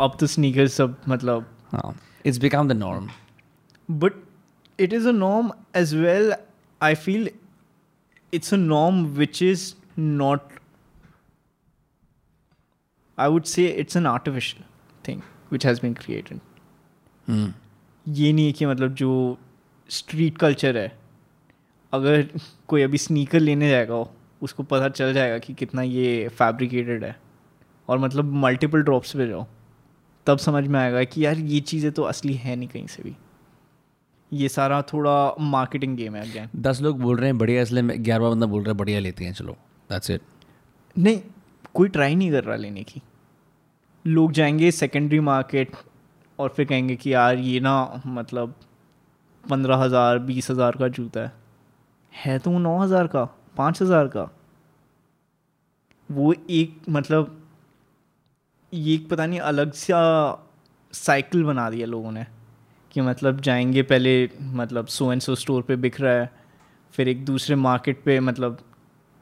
अब तो स्नीकर्स सब मतलब it's become the norm but it is a norm as well I feel it's a norm which is not I would say it's an artificial thing has been created ये नहीं है कि मतलब जो स्ट्रीट कल्चर है अगर कोई अभी स्नीकर लेने जाएगा उसको पता चल जाएगा कि कितना ये फैब्रिकेटेड है। और मतलब मल्टीपल ड्रॉप्स पे जाओ तब समझ में आएगा कि यार ये चीज़ें तो असली है नहीं कहीं से भी। ये सारा थोड़ा मार्केटिंग गेम है अगेन दस लोग बोल रहे हैं बढ़िया इसलिए मैं ग्यारहवा बंदा बोल रहा है बढ़िया लेते हैं चलो दैट्स इट नहीं कोई ट्राई नहीं कर रहा लेने की। लोग जाएँगे सेकेंडरी मार्केट और फिर कहेंगे कि यार ये ना मतलब पंद्रह हज़ार, बीस हज़ार का जूता है। है तो वो नौ हज़ार का, पाँच हज़ार का। वो एक मतलब ये एक पता नहीं अलग सा साइकिल बना दिया लोगों ने कि मतलब जाएँगे पहले मतलब सो एंड सो स्टोर पे बिक रहा है, फिर एक दूसरे मार्केट पे मतलब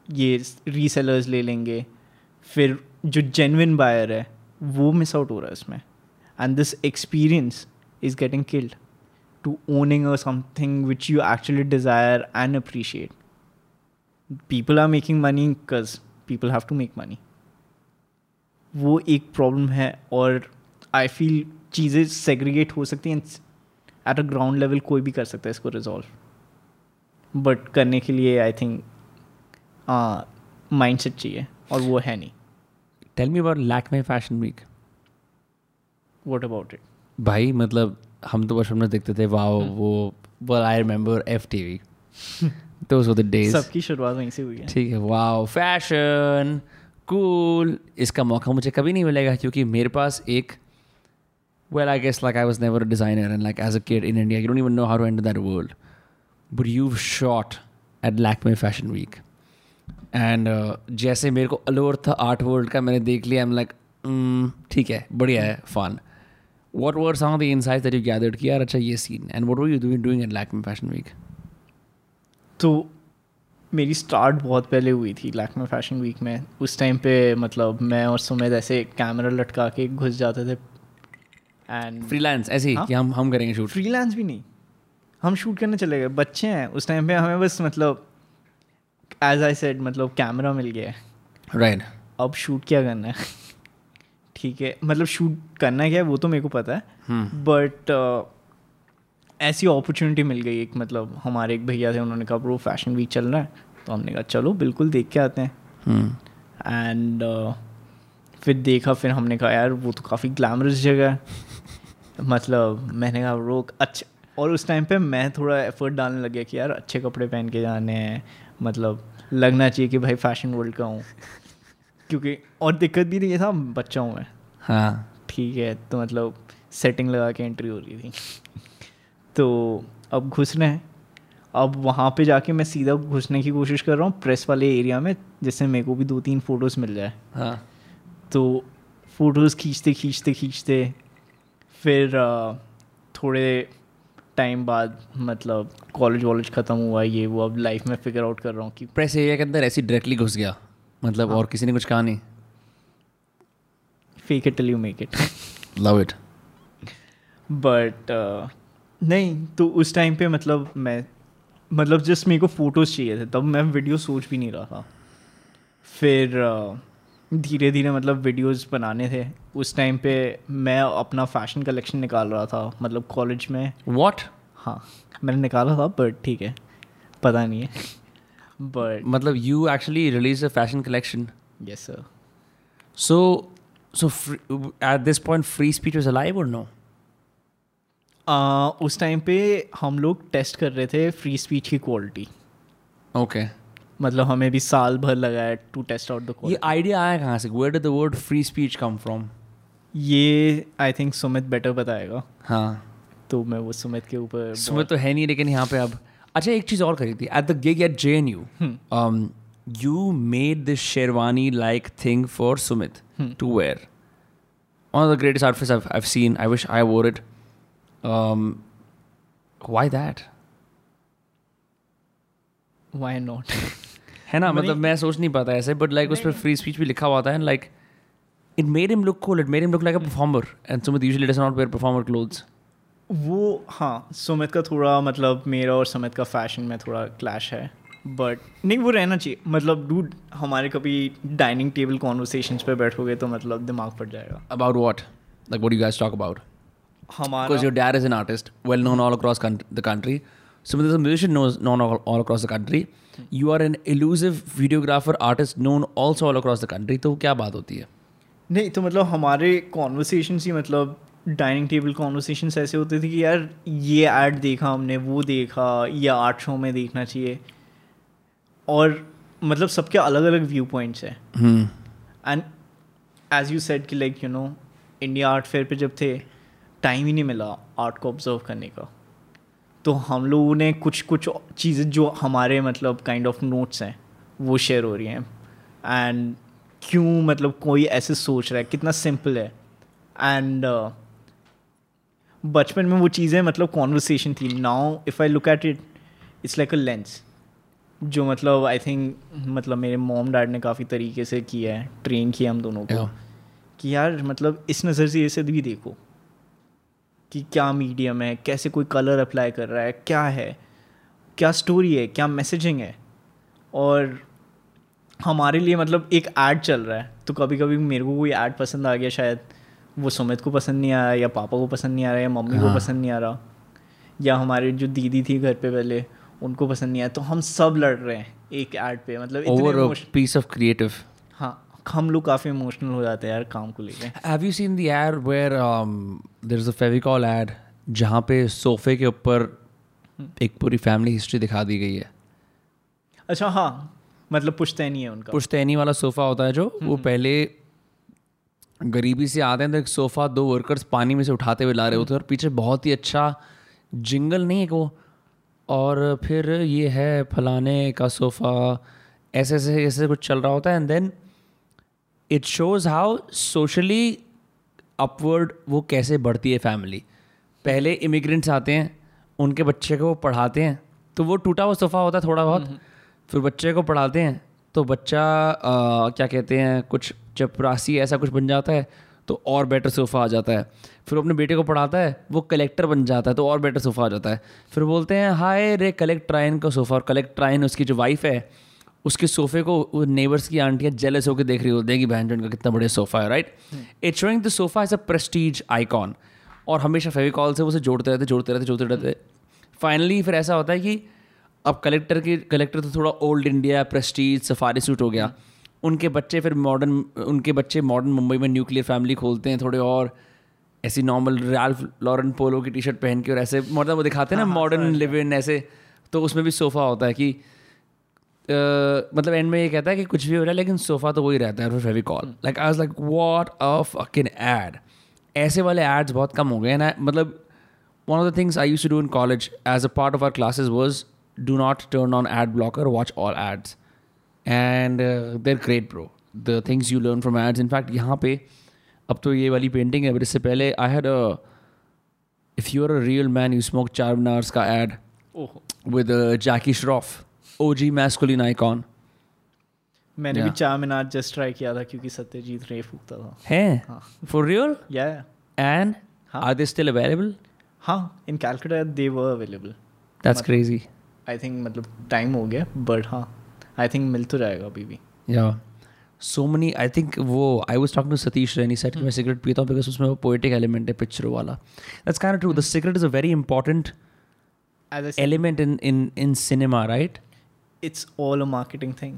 ये रीसेलर्स ले लेंगे, फिर जो जेनविन बायर है वो मिस आउट हो रहा है इसमें। And this experience is getting killed to owning a something which you actually desire and appreciate people are making money because people have to make money वो एक प्रॉब्लम है और आई फील चीज़ें segregate हो सकती हैं। एट अ ग्राउंड लेवल कोई भी कर सकता है इसको रिजॉल्व बट करने के लिए आई थिंक माइंड सेट चाहिए और वो है नहीं। Tell me about Lakme fashion week what about it भाई मतलब हम तो बस हमने देखते थे वाह हम्म। वो well I remember F T V दोस्त द डेज़ सबकी शुरुआत वहीं से हुई है। ठीक है वाओ फ़ैशन कूल इसका मौका मुझे कभी नहीं मिलेगा क्योंकि मेरे पास एक well I guess like I was never a designer and like as a kid in India you don't even know how to and that world but you shot at Lakme fashion week and uh, जैसे मेरे को allure था art world का मैंने देख लिया am like ठीक है बढ़िया है fun what were some of the insights that you gathered कि यार अच्छा ये scene and what were you doing doing at Lakme fashion week तो मेरी स्टार्ट बहुत पहले हुई थी लैक्मे फ़ैशन वीक में। उस टाइम पे मतलब मैं और सुमेद ऐसे कैमरा लटका के घुस जाते थे। एंड फ्रीलांस ऐसे ही हाँ? कि हम हम करेंगे शूट फ्रीलांस भी नहीं। हम शूट करने चले गए। बच्चे हैं उस टाइम पे हमें बस मतलब एज आई सेड मतलब कैमरा मिल गया है। राइट अब शूट क्या करना है? ठीक है मतलब शूट करना क्या है वो तो मेरे को पता है। बट ऐसी अपॉर्चुनिटी मिल गई एक मतलब हमारे एक भैया थे उन्होंने कहा ब्रो फ़ैशन वीक चल रहा है। तो हमने कहा चलो बिल्कुल देख के आते हैं। एंड फिर देखा फिर हमने कहा यार वो तो काफ़ी ग्लैमरस जगह है। मतलब मैंने कहा रोक अच्छा। और उस टाइम पे मैं थोड़ा एफर्ट डालने लग गया कि यार अच्छे कपड़े पहन के जाने हैं मतलब लगना चाहिए कि भाई फ़ैशन वर्ल्ड का हूँ। क्योंकि और दिक्कत भी ये था बच्चा हूँ मैं। हाँ। ठीक है तो मतलब सेटिंग लगा के एंट्री हो रही थी। तो अब घुस रहे हैं। अब वहाँ पे जाके मैं सीधा घुसने की कोशिश कर रहा हूँ प्रेस वाले एरिया में जिससे मेरे को भी दो तीन फ़ोटोज़ मिल जाए। हाँ। तो फ़ोटोज़ खींचते खींचते खींचते फिर थोड़े टाइम बाद मतलब कॉलेज वॉलेज ख़त्म हुआ ये वो अब लाइफ में फिगर आउट कर रहा हूँ कि प्रेस एरिया के अंदर ऐसी डायरेक्टली घुस गया। मतलब और किसी ने कुछ कहा नहीं। Fake it till you make it love it but नहीं तो उस टाइम पे मतलब मैं मतलब जस्ट मेरे को फ़ोटोज़ चाहिए थे तब मैं वीडियो सोच भी नहीं रहा था। फिर धीरे धीरे मतलब वीडियोस बनाने थे। उस टाइम पे मैं अपना फ़ैशन कलेक्शन निकाल रहा था मतलब कॉलेज में। वॉट हाँ मैंने निकाला था बट ठीक है पता नहीं है। बट मतलब you actually release a fashion collection yes sir so so at this point free speech was alive और नो उस टाइम पे हम लोग टेस्ट कर रहे थे फ्री स्पीच की क्वालिटी ओके मतलब हमें भी साल भर लगा है टू टेस्ट आउट द ये आइडिया आया कहाँ से? Where did the word free speech come from ये आई थिंक सुमित बेटर बताएगा. हाँ. तो मैं वो सुमित के ऊपर सुमित तो है नहीं लेकिन यहाँ पे अब अच्छा एक चीज़ और करी थी. At the gig at J N U you made this sherwani like thing for Sumit to wear the greatest outfits I've, I've seen. I wish I wore it. Um, why that? Why not है ना? मतलब मैं सोच नहीं पाता ऐसे but like उस पर फ्री स्पीच भी लिखा हुआ था and like it made him look cool it made him look like a performer and Sumit usually does not wear performer clothes वो हाँ सुमित का थोड़ा मतलब मेरा और सुमित का फ़ैशन में थोड़ा क्लैश है बट नहीं वो रहना चाहिए। मतलब डूड हमारे कभी डाइनिंग टेबल कॉन्वर्सेशन पे बैठोगे तो मतलब दिमाग फट जाएगा। About what like what you guys talk about हमारा because your dad is an artist, well known all across coun- the country. Sumit is a musician knows known all, are an the videographer artist known an elusive videographer artist known also all across the country. तो क्या बात होती है? नहीं तो मतलब हमारे conversation ही मतलब डाइनिंग टेबल कॉन्वर्सेशन ऐसे होते थे कि यार ये ऐड देखा हमने वो देखा या आर्ट शो में देखना चाहिए। और मतलब सबके अलग अलग व्यू पॉइंट्स हैं एंड एज यू सेड कि like you know India art fair पे जब थे टाइम ही नहीं मिला आर्ट को ऑब्ज़र्व करने का। तो हम लोगों ने कुछ कुछ चीज़ें जो हमारे मतलब काइंड ऑफ़ नोट्स हैं वो शेयर हो रही हैं। एंड क्यों मतलब कोई ऐसे सोच रहा है? कितना सिंपल है। एंड बचपन में वो चीज़ें मतलब कॉन्वर्सेशन थी। Now if I look at it it's like a lens जो मतलब आई थिंक मतलब मेरे मोम डैड ने काफ़ी तरीके से किया है। ट्रेन किया हम दोनों को। Yeah. कि यार मतलब इस नज़र से इसे भी देखो। कि क्या मीडियम है कैसे कोई कलर अप्लाई कर रहा है क्या है क्या स्टोरी है क्या मैसेजिंग है और हमारे लिए मतलब एक ऐड चल रहा है तो कभी कभी मेरे को कोई ऐड पसंद आ गया शायद वो सुमित को पसंद नहीं आया या पापा को पसंद नहीं आ रहा या मम्मी हाँ. को। पसंद नहीं आ रहा या हमारे जो दीदी थी घर पे पहले उनको पसंद नहीं आया तो हम सब लड़ रहे हैं एक ऐड पे मतलब piece of creative. हाँ हम लोग काफ़ी इमोशनल हो जाते हैं यार काम को लेकर Have you seen the ad where um, there's a Fevicol ad जहाँ पे सोफे के ऊपर एक पूरी फैमिली हिस्ट्री दिखा दी गई है। अच्छा हाँ मतलब पुश्तैनी है उनका। पुश्तैनी वाला सोफ़ा होता है जो वो पहले गरीबी से आते हैं तो एक सोफ़ा दो वर्कर्स पानी में से उठाते हुए ला रहे होते हैं और पीछे बहुत ही अच्छा जिंगल नहीं है वो। और फिर ये है फलाने का सोफ़ा ऐसे ऐसे ऐसे कुछ चल रहा होता है and then it shows how socially upward वो कैसे बढ़ती है फैमिली पहले इमिग्रेंट्स आते हैं उनके बच्चे को वो पढ़ाते हैं तो वो टूटा हुआ सोफ़ा होता है थोड़ा बहुत फिर बच्चे को पढ़ाते हैं तो बच्चा आ, क्या कहते हैं कुछ चपरासी ऐसा कुछ बन जाता है तो और बेटर सोफ़ा आ जाता है. फिर अपने बेटे को पढ़ाता है वो कलेक्टर बन जाता है तो और बेटर सोफ़ा आ जाता है. फिर बोलते हैं हाय रे कलेक्ट ट्राइन का सोफ़ा और कलेक्ट ट्राइन उसकी जो वाइफ है उसके सोफे को नेबर्स की आंटियाँ जेलस होकर देख रही होती हैं कि बहन जो इनका कितना बढ़िया सोफ़ा है right it showing the sofa as a prestige icon और हमेशा फेविकॉल से उसे जोड़ते रहते जोड़ते रहते जोड़ते रहते। फाइनली फिर ऐसा होता है कि अब कलेक्टर के कलेक्टर तो थोड़ा old India prestige safari suit हो गया। उनके बच्चे फिर मॉडर्न उनके बच्चे मॉडर्न मुंबई में न्यूक्लियर फैमिली खोलते हैं थोड़े और ऐसी नॉर्मल रैल्फ लॉरेन पोलो की टी शर्ट पहन के और ऐसे मतलब वो दिखाते हैं ना मॉडर्न लिव इन ऐसे। तो उसमें भी सोफ़ा होता है कि uh, मतलब एंड में ये कहता है कि कुछ भी हो रहा है लेकिन सोफा तो वही रहता है for Fevicol like I was like what a fucking ad ऐसे वाले एड्स बहुत कम हो गए ना मतलब one of the things I you to do in college as a part of our classes was do not turn on ad block watch all ads and there great pro the things you learn from ads in fact यहाँ पे अब तो ये वाली painting है but इससे पहले I had if you are a real man you smoke Charminars का ad with Jackie Shroff OG masculine icon मैंने भी चार मिनार जस्ट ट्राई किया था क्योंकि सत्यजीत रे फूकता था। हैं? फॉर रियल या and are they still available हाँ in Calcutta they were available that's crazy I think मतलब टाइम मतलब हो गया बट हाँ आई थिंक मिल तो जाएगा अभी भी। या सो मनी आई थिंक वो I was talk to Satish Raini said मैं hmm. सिगरेट पीता हूँ बिकॉज़ उसमें वो पोइटिक एलिमेंट है पिक्चरों वाला। That's can true the cigarette is a very important element in in in cinema right in cinema, right? It's all a marketing thing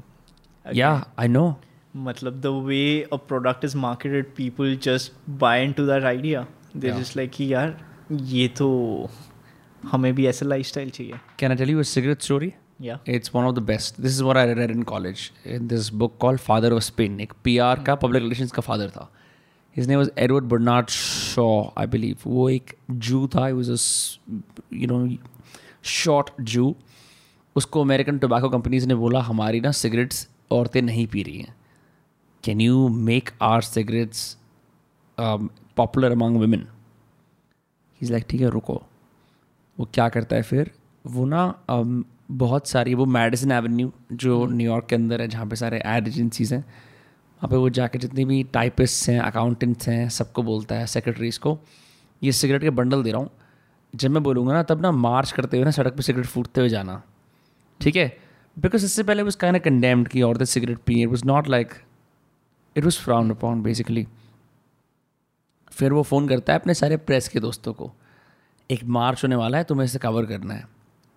Yeah, I know. मतलब the way a product is marketed people just buy into that idea they Yeah. Just like कि यार ये तो हमें भी ऐसा life style चाहिए Can I tell you a cigarette story? या It's one of the best. This is what I read in college in this book called Father of Spin. एक PR का public relations का father था. His name was Edward Bernard Shaw, I believe. वो एक Jew था. He was a s- you know short Jew. उसको American tobacco companies ने बोला हमारी ना सिगरेट्स औरतें नहीं पी रही हैं। Can you make our cigarettes popular among women is like ठीक है रुको। वो क्या करता है फिर? वो ना um, बहुत सारी वो मेडिसिन एवेन्यू जो न्यूयॉर्क के अंदर है जहाँ पे सारे एड एजेंसीज हैं वहाँ पे वो जाके जितने भी टाइपिस्ट हैं अकाउंटेंट्स हैं सबको बोलता है सेक्रेटरीज को ये सिगरेट के बंडल दे रहा हूँ। जब मैं बोलूँगा ना तब ना मार्च करते हुए ना सड़क पे सिगरेट फूटते हुए जाना। ठीक है? बिकॉज़ इससे पहले उस काइंड कंडेम्ड की और the cigarette P it was not like it was frowned upon basically फिर वो फ़ोन करता है अपने सारे प्रेस के दोस्तों को। एक मार्च होने वाला है तुम्हें इसे कवर करना है।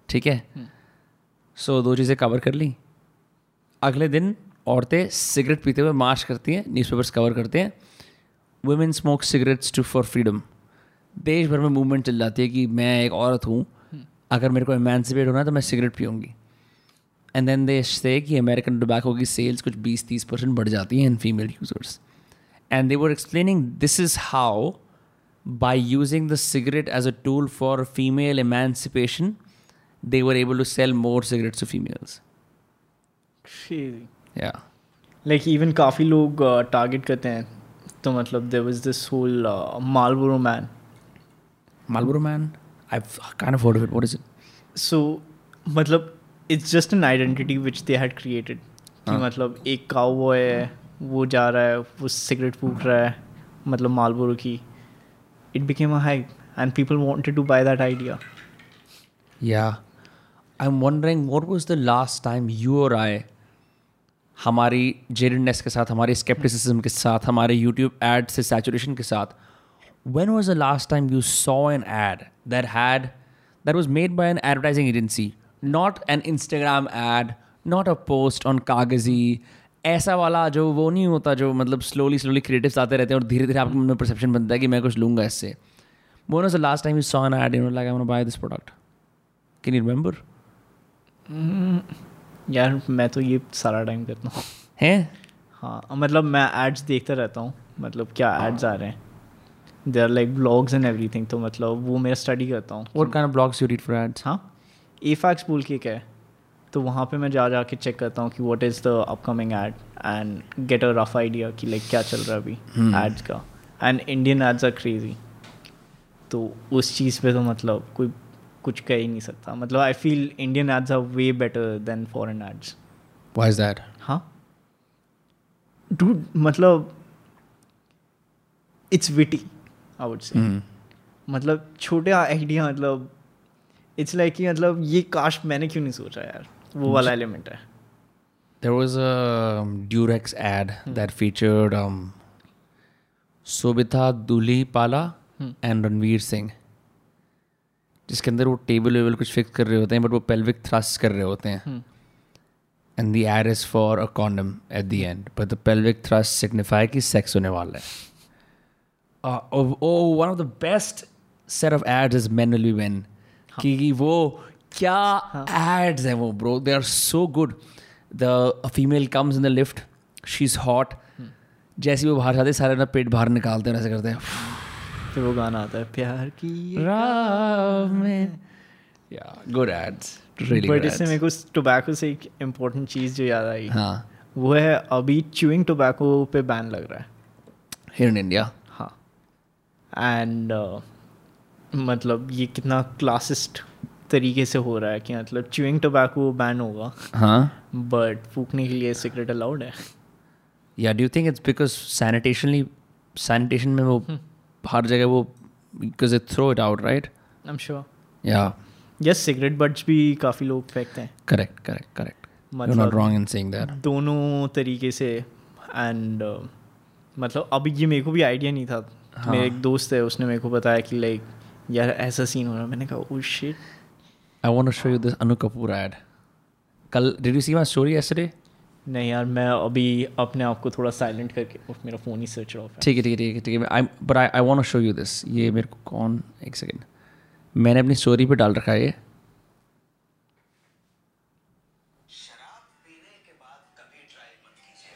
ठीक है? सो so, दो चीज़ें कवर कर ली। अगले दिन औरतें सिगरेट पीते हुए मार्च करती हैं न्यूज़पेपर्स कवर करते हैं। Women smoke cigarettes to for freedom देश भर में मूवमेंट चल जाती है कि मैं एक औरत हूँ। अगर मेरे को इमेंसिपेट होना है तो मैं सिगरेट पीऊँगी। एंड देन दे से कि अमेरिकन टोबैको की सेल्स कुछ बीस तीस परसेंट बढ़ जाती हैं in female users and they were explaining this is how by using the cigarette as a tool for female emancipation they were able to sell more cigarettes to females या like even काफ़ी लोग uh, target करते हैं. तो मतलब there was this whole Marlboro man Marlboro man I can afford it so मतलब it's just an identity which they had created कि हाँ. मतलब एक काउ बॉय है वो जा रहा है वो सिगरेट फूक रहा है मतलब मालबोरो की it became a hype and people wanted to buy that idea Yeah. I'm wondering what was the last time you or I हमारी जेडनेस के साथ हमारी स्केप्टिसिज्म के साथ हमारे यूट्यूब एड से सैचुरेशन के साथ when was the last time you saw an ad that had that was made by an advertising agency not an Instagram ad not a post on कागज़ी ऐसा वाला जो वो नहीं होता जो मतलब स्लोली स्लोली क्रिएटिव्स आते रहते हैं और धीरे धीरे आपके मन में परसेप्शन बनता है कि मैं कुछ लूँगा इससे। when was the last time you saw an ad and you were like I want to buy this product. Can you remember? यार मैं तो ये सारा टाइम करता हूँ। हैं? हाँ मतलब मैं एड्स देखता रहता हूँ मतलब क्या एड्स आ रहे हैं। They are like blogs and everything तो मतलब वो मैं स्टडी करता हूँ। What kind of blogs you read for ads? हाँ? ए फैक्स बोल के क्या है? तो वहाँ पे मैं जा जा के चेक करता हूँ कि what is the upcoming ad and get a rough idea कि लाइक क्या चल रहा है अभी एड्स का। And Indian ads are crazy तो उस चीज़ पे तो मतलब कोई कुछ कह ही नहीं सकता। मतलब I feel Indian ads are way better than foreign ads why is that? हाँ? डूड मतलब it's witty I would say. मतलब छोटे आइडिया मतलब इट्स लाइक कि मतलब ये काश मैंने क्यों नहीं सोचा यार? वो वाला एलिमेंट है। There was a um, Durex ad that featured um, Sobita Dulipala and Ranveer Singh जिसके अंदर वो टेबल वेबल कुछ फिक्स कर रहे होते हैं बट वो पेल्विक थ्रस्ट कर रहे होते हैं। And the ad is for a condom at the end but the pelvic thrust signify कि सेक्स होने वाला है। ओ one of the best set of ads is men will be when कि वो क्या एड्स हैं वो bro they are so good the female comes in the lift she is hot जैसे वो बाहर जाते सारे ना पेट बाहर निकालते हैं ऐसे करते हैं। फिर वो गाना आता है प्यार की राह में। या गुड एड्स रियली बट इससे मेरे को टोबैको से एक इम्पोर्टेंट चीज़ जो याद आई हाँ। वो है अभी च्यूइंग टोबैको पे बैन लग रहा है। हियर इन इंडिया हाँ। एंड मतलब ये कितना क्लासिस्ट तरीके से हो रहा है कि मतलब च्यूइंग टोबैको बैन होगा। हाँ। बट फूकने के लिए सिगरेट अलाउड है। या do think it's because sanitationly sanitation में वो हर जगह वो because it throw it out right I am sure या यस सिगरेट बट्स भी काफ़ी लोग फेंकते हैं। करेक्ट करेक्ट करेक्ट मतलब रॉन्ग इन सेइंग दैट दोनों तरीके से एंड मतलब अभी ये मेरे को भी आइडिया नहीं था। हाँ। मेरे एक दोस्त है उसने मेरे को बताया कि लाइक यार ऐसा सीन हो रहा मैंने कहा ओ shit I want to show you this Anu Kapoor ad कल did you see my story yesterday नहीं यार मैं अभी अपने आप को थोड़ा साइलेंट करके उफ, मेरा फ़ोन ही स्विच ऑफ़ है। ठीक है ठीक है ठीक है ठीक है। I but I I want to show you this ये मेरे को कौन एक सेकेंड मैंने अपनी स्टोरी पे डाल रखा है ये।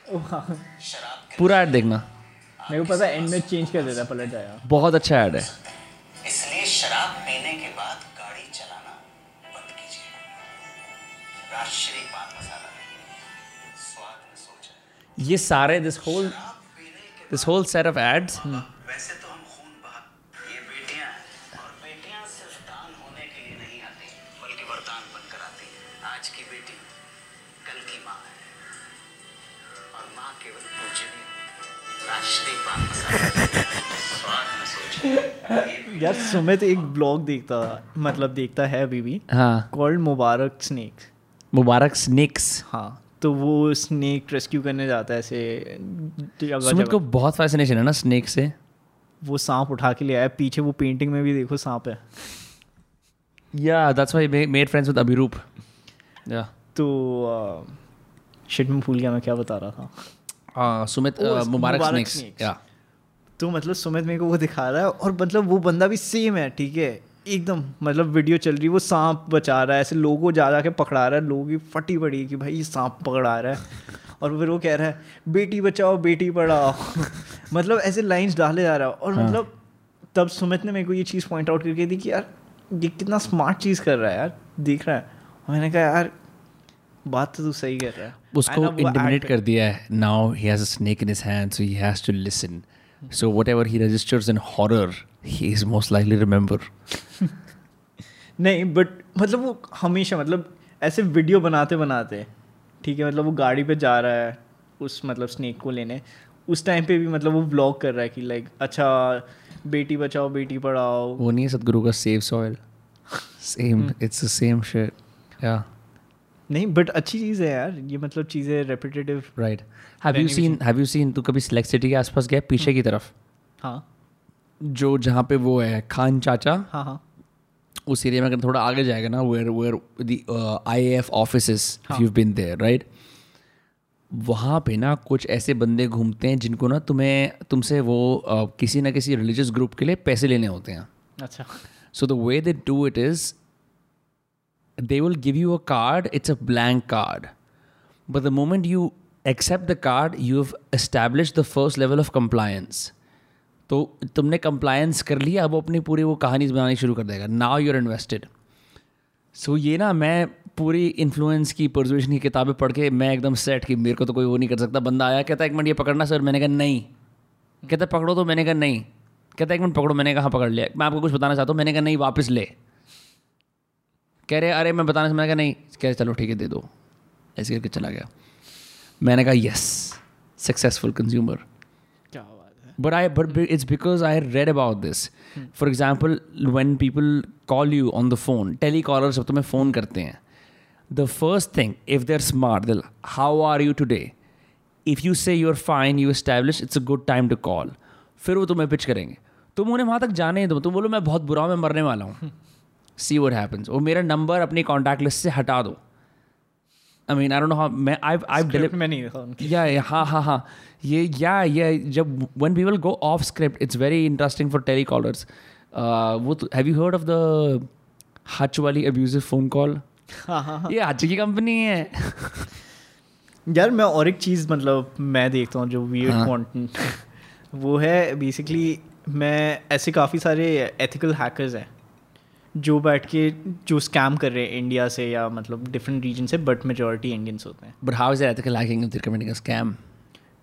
पूरा ऐड देखना। मेरे को पता है एंड में चेंज कर देता है पलट जाएगा। बहुत अच्छा ऐड है। ये सारे this whole this whole set of ads वैसे तो हम खून बहा ये बेटियाँ हैं और बेटियाँ सिर्फ़ दान होने के लिए नहीं आती बल्कि वरदान बनकर आती हैं। कल की माँ है। और माँ केवल पूजनीय यार सुमित एक ब्लॉग देखता मतलब देखता है अभी भी। हाँ। Called Mubarak snake Mubarak snakes हाँ। तो वो स्नेक रेस्क्यू करने जाता है ऐसे सुमित को बहुत फैसिनेशन है ना स्नेक से। वो सांप उठा के ले आया पीछे वो पेंटिंग में भी देखो सांप है। या that's why made friends with Abhirup या तो शिट में भूल गया मैं क्या बता रहा था। सुमित मुबारक मुबारक स्नेक्स या तो मतलब सुमित मेरे को वो दिखा रहा है और मतलब वो बंदा भी सेम है ठीक है? एकदम मतलब वीडियो चल रही है वो सांप बचा रहा है ऐसे लोगों जा जा के पकड़ा रहा है लोगों की फटी पड़ी कि भाई ये सांप पकड़ा रहा है। और फिर वो कह रहा है बेटी बचाओ बेटी पढ़ाओ। मतलब ऐसे लाइंस डाले जा रहा है। और हाँ. मतलब तब सुमित ने मेरे को ये चीज़ पॉइंट आउट करके दी कि यार ये कितना स्मार्ट चीज़ कर रहा है यार देख रहा है। और मैंने कहा यार बात तो तू सही कर रहा है। उसको act- कर दिया है। Now he has a snake in his hand so he has to listen so whatever he registers in horror he is most likely remember नहीं बट मतलब वो हमेशा मतलब ऐसे वीडियो बनाते बनाते ठीक है मतलब वो गाड़ी पे जा रहा है उस मतलब स्नेक को लेने उस टाइम पे भी मतलब वो ब्लॉग कर रहा है कि लाइक अच्छा बेटी बचाओ बेटी पढ़ाओ। वो नहीं है सदगुरु का save soil same it's the same shit या नहीं बट अच्छी चीज़ है यार ये मतलब चीज़ें repetitive right have you seen have you seen तू कभी सिलेक्ट सिटी के आसपास गया पीछे की तरफ़? हाँ। जो जहाँ पे वो है खान चाचा हाँ हाँ। उस एरिया में अगर थोड़ा आगे जाएगा ना where where the I F office you been there right वहाँ पे ना कुछ ऐसे बंदे घूमते हैं जिनको ना तुम्हें तुमसे वो uh, किसी ना किसी रिलीजियस ग्रुप के लिए पैसे लेने होते हैं। अच्छा। So the way they do it is they will give you a card it's a blank card but the moment you accept the card you have establish the first level of compliance तो तुमने compliance कर लिया अब अपनी पूरी वो कहानी बनानी शुरू कर देगा। नाउ यूर इन्वेस्टेड सो ये ना मैं पूरी इन्फ्लुएंस की परजुएशन की किताबें पढ़ के मैं एकदम सेट कि मेरे को तो कोई वो नहीं कर सकता। बंदा आया कहता एक मिनट ये पकड़ना सर मैंने कहा नहीं. कहता पकड़ो तो. मैंने कहा नहीं. कहता एक मिनट पकड़ो. मैंने कहा हाँ, पकड़ लिया. मैं आपको कुछ बताना चाहता हूँ। मैंने कहा नहीं वापस ले. कह रहे अरे मैं बताना मैंने कहा नहीं. कह चलो ठीक है दे दो. ऐसे करके चला गया। मैंने कहा yes successful consumer but I but it's because I read about this. For example, when people call you on the phone, telecallers जब तुम्हें phone करते हैं, the first thing, if they're smart, they'll how are you today? If you say you're fine, you establish it's a good time to call. फिर वो तुम्हें pitch करेंगे तुम उन्हें वहाँ तक जाने ही दो तुम बोलो मैं बहुत बुरा हूँ मैं मरने वाला हूँ सी what happens वो मेरा नंबर अपनी कॉन्टैक्ट लिस्ट से हटा दो I mean I don't know how मैं आई आई Script में नहीं देखा उनकी। या या हाँ हाँ हाँ। ये या ये जब when people go off script it's very interesting for telecallers वो have you heard of the Hutch वाली अब्यूजिव फ़ोन कॉल हाँ हाँ ये हच की कंपनी है। यार मैं और एक चीज़ मतलब मैं देखता हूँ जो वियर्ड हाँ। कंटेंट वो है बेसिकली मैं ऐसे काफ़ी सारे एथिकल हैकर्स हैं। जो बैठ के जो स्कैम कर रहे हैं इंडिया से या मतलब डिफरेंट रीजन से बट मेजोरिटी इंडियंस होते हैं। But how is ethical hacking if committing a scam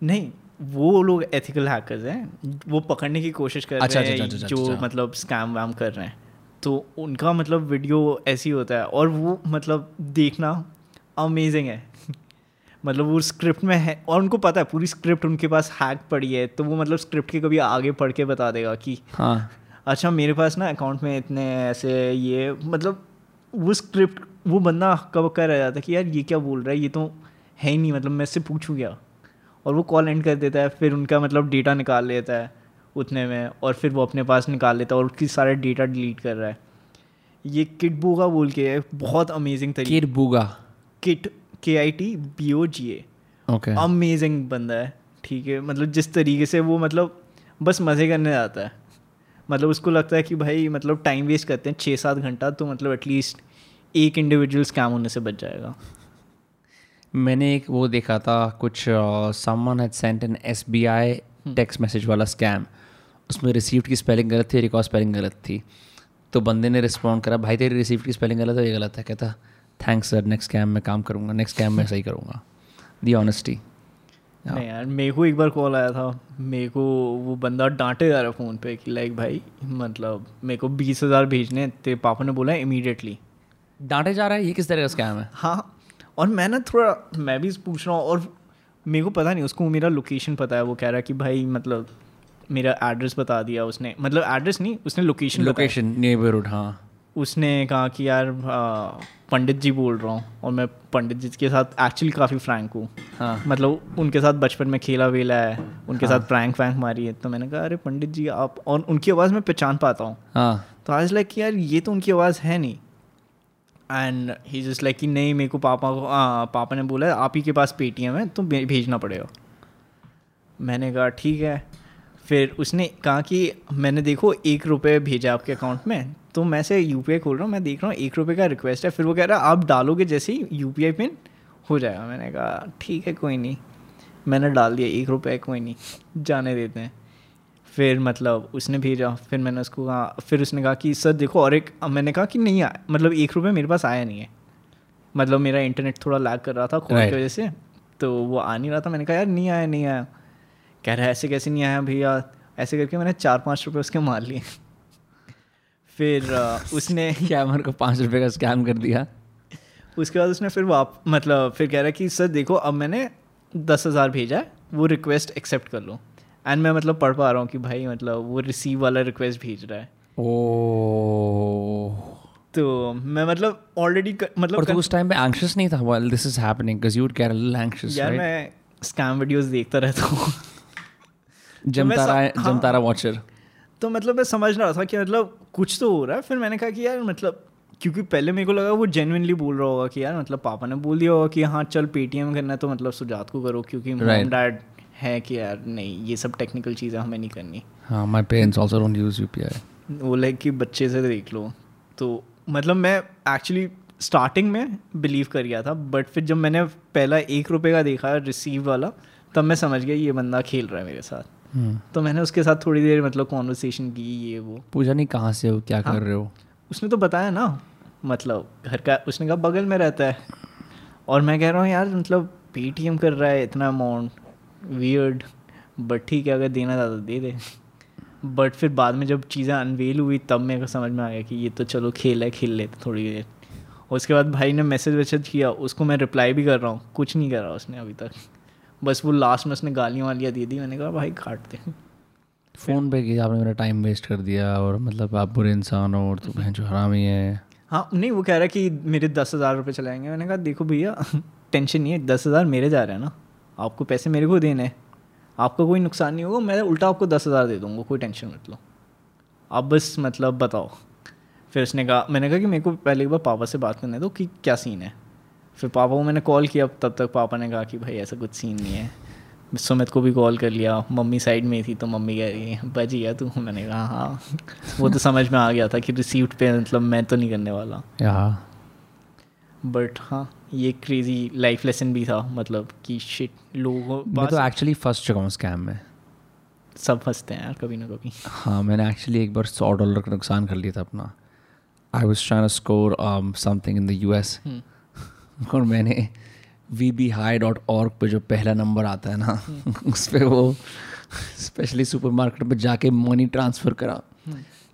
नहीं वो लोग एथिकल हैकर्स हैं वो पकड़ने की कोशिश कर अच्छा, रहे अच्छा, हैं अच्छा, अच्छा, जो अच्छा। मतलब स्कैम वैम कर रहे हैं। तो उनका मतलब वीडियो ऐसी होता है और वो मतलब देखना अमेजिंग है। मतलब वो स्क्रिप्ट में है और उनको पता है पूरी स्क्रिप्ट उनके पास हैक पड़ी है तो वो मतलब स्क्रिप्ट के कभी आगे पढ़ के बता देगा कि हाँ। अच्छा मेरे पास ना अकाउंट में इतने ऐसे ये मतलब वो स्क्रिप्ट वो बंदा कब कर रह जाता कि यार ये क्या बोल रहा है? ये तो है ही नहीं मतलब मैं इससे पूछूँ क्या? और वो कॉल एंड कर देता है फिर उनका मतलब डेटा निकाल लेता है उतने में और फिर वो अपने पास निकाल लेता है और उसकी सारा डेटा डिलीट कर रहा है। ये किट बोगा बोल के है बहुत अमेजिंग तरीके किट बुगा किट के I T B O G A okay amazing बंदा है ठीक है मतलब जिस तरीके से वो मतलब बस मज़े करने जाता है। मतलब उसको लगता है कि भाई मतलब टाइम वेस्ट करते हैं छः सात घंटा तो मतलब एटलीस्ट एक इंडिविजुअल स्कैम होने से बच जाएगा। मैंने एक वो देखा था कुछ someone had sent an S B I text message वाला स्कैम उसमें रिसीप्ट की स्पेलिंग गलत थी रिकॉर्ड स्पेलिंग गलत थी। तो बंदे ने रिस्पॉन्ड करा भाई तेरी रिसीप्ट की स्पेलिंग गलत है ये गलत है। कहता थैंक्स सर नेक्स्ट स्कैम में काम करूँगा नेक्स्ट स्कैम में सही करूँगा। The honesty. नहीं यार मेरे को एक बार कॉल आया था। मेरे को वो बंदा डांटे जा रहा है फ़ोन पे कि लाइक भाई मतलब मेरे को बीस हज़ार भेजने हैं, तेरे पापा ने बोला है इमीडिएटली डांटे जा रहा है? ये किस तरह का स्कैम है? हाँ और मैं ना थोड़ा मैं भी पूछ रहा हूँ और मेरे को पता नहीं उसको मेरा लोकेशन पता है। वो कह रहा है कि भाई मतलब मेरा एड्रेस बता दिया उसने। मतलब एड्रेस नहीं उसने लोकेशन लोकेशन नेबरहुड हाँ। उसने कहा कि यार आ, पंडित जी बोल रहा हूँ और मैं पंडित जी के साथ एक्चुअली काफ़ी फ्रैंक हूँ। हाँ। मतलब उनके साथ बचपन में खेला वेला है उनके हाँ. साथ प्रैंक वैंक मारी है तो मैंने कहा अरे पंडित जी आप और उनकी आवाज़ मैं पहचान पाता हूँ। हाँ। तो आज लाइक कि यार ये तो उनकी आवाज़ है नहीं। एंड ही जस्ट लाइक कि नहीं मेरे को पापा को आ, पापा ने बोला आप ही के पास पेटीएम है तो भेजना पड़ेगा। मैंने कहा ठीक है। फिर उसने कहा कि मैंने देखो एक रुपये भेजा आपके अकाउंट में तो मैं से यूपीआई खोल रहा हूँ मैं देख रहा हूँ एक रुपये का रिक्वेस्ट है फिर वो कह रहा है आप डालोगे जैसे ही यूपीआई पिन हो जाएगा। मैंने कहा ठीक है कोई नहीं। मैंने डाल दिया एक रुपये कोई नहीं जाने देते हैं। फिर मतलब उसने भेजा फिर मैंने उसको कहा फिर उसने कहा कि सर देखो और एक मैंने कहा कि नहीं आया मतलब एक रुपये मेरे पास आया नहीं है। मतलब मेरा इंटरनेट थोड़ा लैग कर रहा था कॉल की वजह से तो वो आ नहीं रहा था। मैंने कहा यार नहीं आया नहीं आया। कह रहा है ऐसे कैसे नहीं आया भैया? ऐसे करके मैंने चार पाँच रुपये उसके मार लिए। फिर उसने क्या मेरे को पाँच रुपये का स्कैम कर दिया। उसके बाद उसने फिर वाप मतलब फिर कह रहा है कि सर देखो अब मैंने दस हज़ार भेजा है वो रिक्वेस्ट एक्सेप्ट कर लो। एंड मैं मतलब पढ़ पा रहा हूँ कि भाई मतलब वो रिसीव वाला रिक्वेस्ट भेज रहा है। ओ तो मैं मतलब ऑलरेडी मतलब और तू उस टाइम पे एंग्शियस नहीं था? While this is happening because you would get a little anxious यार मैं स्कैम वीडियोस देखता रहता हूँ। जमतारा हाँ। जमतारा वॉचर तो मतलब मैं समझ रहा था कि मतलब कुछ तो हो रहा है। फिर मैंने कहा कि यार मतलब क्योंकि पहले मेरे को लगा वो जेनुइनली बोल रहा होगा कि यार मतलब पापा ने बोल दिया होगा कि हाँ चल पेटीएम करना है तो मतलब सुजात को करो क्योंकि Right. डैड है कि यार नहीं ये सब टेक्निकल चीज़ें हमें नहीं करनी। हाँ my parents also don't use UPI वो लाइक कि बच्चे से देख लो। तो मतलब मैं एक्चुअली स्टार्टिंग में बिलीव कर गया था बट फिर जब मैंने पहला एक रुपये का देखा रिसीव वाला तब मैं समझ गया ये बंदा खेल रहा है मेरे साथ। तो मैंने उसके साथ थोड़ी देर मतलब कॉन्वर्सेशन की ये वो। पूछा नहीं कहाँ से हो? क्या हाँ। कर रहे हो? उसने तो बताया ना मतलब घर का उसने कहा बगल में रहता है। और मैं कह रहा हूँ यार मतलब पेटीएम कर रहा है इतना अमाउंट वियर्ड बट ठीक है अगर देना था तो दे दे। बट फिर बाद में जब चीज़ें अनवेल हुई तब मेरे को समझ में आ गया कि ये तो चलो खेल है खेल लेते थोड़ी देर। उसके बाद भाई ने मैसेज वैसेज किया उसको मैं रिप्लाई भी कर रहा हूँ कुछ नहीं करा उसने अभी तक। बस वो लास्ट में उसने गालियाँ वालियाँ दे दी मैंने कहा भाई काट दे। फ़ोन पे कि आपने मेरा टाइम वेस्ट कर दिया और मतलब आप बुरे इंसान हो और तू बहन जो ही। है हाँ नहीं वो कह रहा है कि मेरे दस हज़ार रुपये चलाएँगे मैंने कहा देखो भैया टेंशन नहीं है दस हज़ार मेरे जा रहे हैं ना। आपको पैसे मेरे को देने हैं। आपका कोई नुकसान नहीं होगा मैं उल्टा आपको दस हज़ार दे दूँगा कोई टेंशन मत लो। आप बस मतलब बताओ। फिर उसने कहा मैंने कहा कि मेरे को पहले एक बार पापा से बात करने दो कि क्या सीन है। फिर पापा को मैंने कॉल किया तब तक पापा ने कहा कि भाई ऐसा कुछ सीन नहीं है। सुमित को भी कॉल कर लिया मम्मी साइड में थी तो मम्मी कह रही है बच गया तू? मैंने कहा हाँ। वो तो समझ में आ गया था कि रिसीव्ड पे मतलब मैं तो नहीं करने वाला। बट हाँ ये क्रेजी लाइफ लेसन भी था मतलब कि शिट लोगों मैं तो एक्चुअली फंस चुका हूँ स्कैम में। सब फंसते हैं यार कभी ना कभी। हाँ मैंने एक्चुअली एक बार सौ डॉलर का नुकसान कर लिया था अपना। I was trying score something in the U S और मैंने V B hi dot org पर जो पहला नंबर आता है ना उस पर वो स्पेशली सुपर मार्केट में जाके मनी ट्रांसफ़र करा।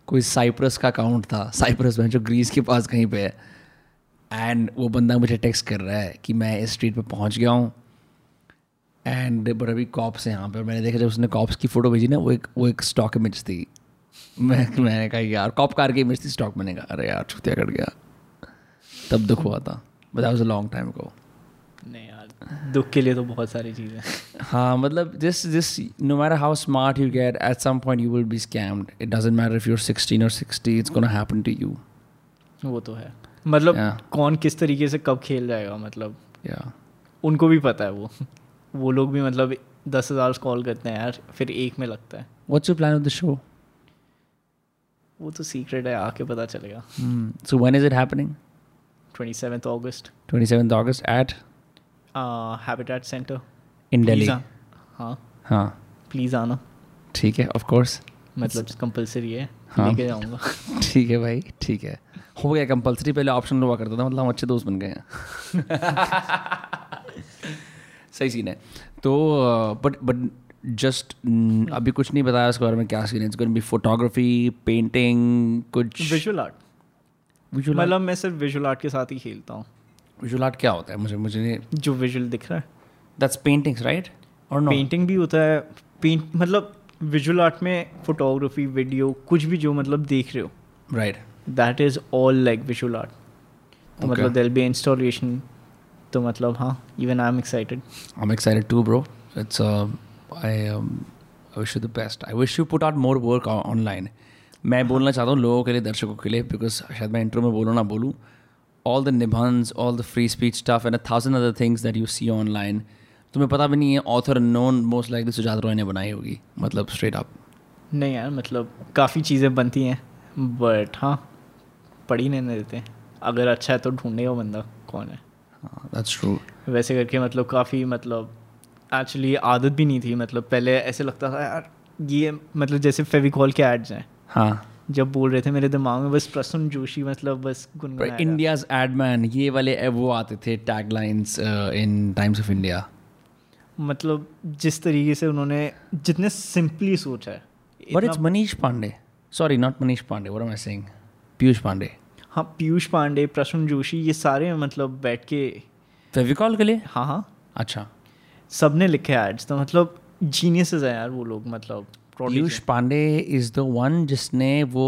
कोई साइप्रस का अकाउंट था साइप्रस में जो ग्रीस के पास कहीं पे है। एंड वो बंदा मुझे टेक्स्ट कर रहा है कि मैं इस स्ट्रीट पे पहुँच गया हूँ। एंड बट अभी कॉप्स हैं यहाँ पे। और मैंने देखा जब उसने कॉप्स की फ़ोटो भेजी ना वो एक वो एक स्टॉक इमेज थी। मैं मैंने कहा यार कॉप कार की इमेज थी स्टॉक मैंने कहा अरे यार छुतिया कट गया। तब दुख हुआ था। But that was a long time को नहीं यार दुख के लिए तो बहुत सारी चीज़ें हाँ। मतलब this this no matter how smart you get at some point you will be scammed it doesn't matter if you're sixteen or sixty it's gonna happen to you वो तो है। मतलब Yeah. कौन किस तरीके से कब खेल जाएगा मतलब? या उनको भी पता है वो। वो लोग भी मतलब दस हज़ार कॉल करते हैं यार फिर एक में लगता है। What's your plan of the show वो तो सीक्रेट है आके पता चलेगा। So when is it happening twenty seventh August 27th August at? Habitat Centre in Delhi. हाँ हाँ प्लीज़ आना ठीक है ऑफ़ कोर्स मतलब कंपलसरी है. हाँ। लेके जाऊँगा. ठीक है भाई ठीक है. हो गया कंपलसरी पहले ऑप्शन हुआ करता था मतलब हम अच्छे दोस्त बन गए हैं. सही सीन है. तो बट बट जस्ट अभी कुछ नहीं बताया उसके बारे में क्या सीन है. बी फोटोग्राफी पेंटिंग कुछ विजुअल आर्ट मतलब मैं सिर्फ़ विजुअल आर्ट के साथ ही खेलता हूँ। विजुअल आर्ट क्या होता है? मुझे मुझे जो विजुअल दिख रहा है। दैट्स पेंटिंग्स राइट और पेंटिंग भी होता है। पेंट मतलब विजुअल आर्ट में फोटोग्राफी वीडियो कुछ भी जो मतलब देख रहे हो। Right that is all like visual art तो मतलब देर बी इंस्टॉलेशन तो मतलब हाँ even I am excited I'm excited too, bro. It's uh, I um, I wish you the best. I wish you put out more work online. मैं बोलना चाहता हूँ लोगों के लिए दर्शकों के लिए बिकॉज़ शायद मैं इंटरव्यू में बोलूँ ना बोलूँ all the निबंस all the free speech stuff and a thousand other things that you see online तुम्हें पता भी नहीं है author known most likely Sujat Roy ने बनाई होगी मतलब स्ट्रेट अप नहीं यार मतलब काफ़ी चीज़ें बनती हैं बट हाँ पढ़ ही नहीं देते। अगर अच्छा है तो ढूंढेगा बंदा कौन है। दैट्स ट्रू वैसे करके मतलब काफ़ी मतलब एक्चुअली आदत भी नहीं थी मतलब पहले ऐसे लगता था यार ये मतलब जैसे फेविकॉल के एड्स हैं हाँ। जब बोल रहे थे मेरे दिमाग में बस प्रसून जोशी मतलब बस। इंडियाज एडमैन ये वाले वो आते थे tag lines in Times of India मतलब जिस तरीके से उन्होंने जितने सिंपली सोचा है but it's Manish Pandey sorry not Manish Pandey am I saying Piyush Pandey हाँ पीयूष पांडे प्रसून जोशी ये सारे मतलब बैठ के फेविकॉल के लिए? हाँ हाँ। अच्छा। सबने लिखे एड्स तो मतलब जीनियसेस हैं यार वो लोग मतलब। Piyush Pandey is the one जिसने वो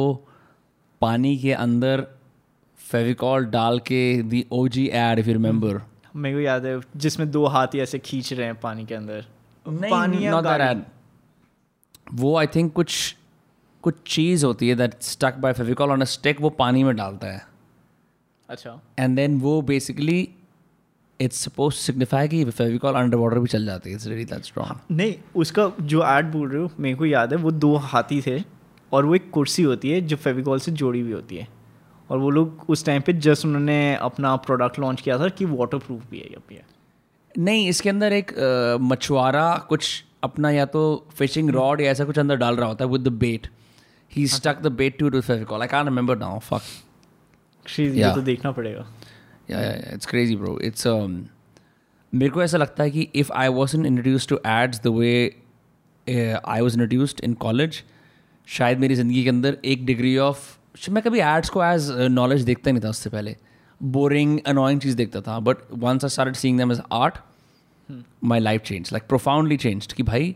पानी के अंदर फेविकॉल डाल के दी O G ad if you remember मेरे को याद है जिसमें दो हाथी ऐसे खींच रहे हैं पानी के अंदर। पानी नॉट दैट एड वो आई थिंक कुछ कुछ चीज़ होती है that stuck by Fevicol on a stick वो पानी में डालता है। अच्छा। एंड देन वो बेसिकली इट्स सपोज़ सिग्निफाई कि फेविकॉल अंडर वाटर भी चल जाती है। इट्स रियली दैट स्ट्रॉन्ग नहीं उसका जो एड बोल रहे हो मेरे को याद है वो दो हाथी थे और वो एक कुर्सी होती है जो फेविकॉल से जोड़ी हुई होती है। और वो लोग उस टाइम पे जस्ट उन्होंने अपना प्रोडक्ट लॉन्च किया था कि वाटर प्रूफ भी है ये भी है। नहीं इसके अंदर एक मछुआरा कुछ अपना या तो फिशिंग रॉड या ऐसा कुछ अंदर डाल रहा होता है with the bait he stuck the bait to to Fevicol. I can't remember now fuck तो देखना पड़ेगा। इट्स क्रेजी ब्रो इट्स मेरे को ऐसा लगता है कि if I was introduce to ads the way I was introduced in college शायद मेरी ज़िंदगी के अंदर एक डिग्री ऑफ़ मैं कभी एड्स को एज नॉलेज देखता नहीं था उससे पहले। बोरिंग अनोइंग चीज़ देखता था but once I start seeing them as art my life change like profoundly change कि भाई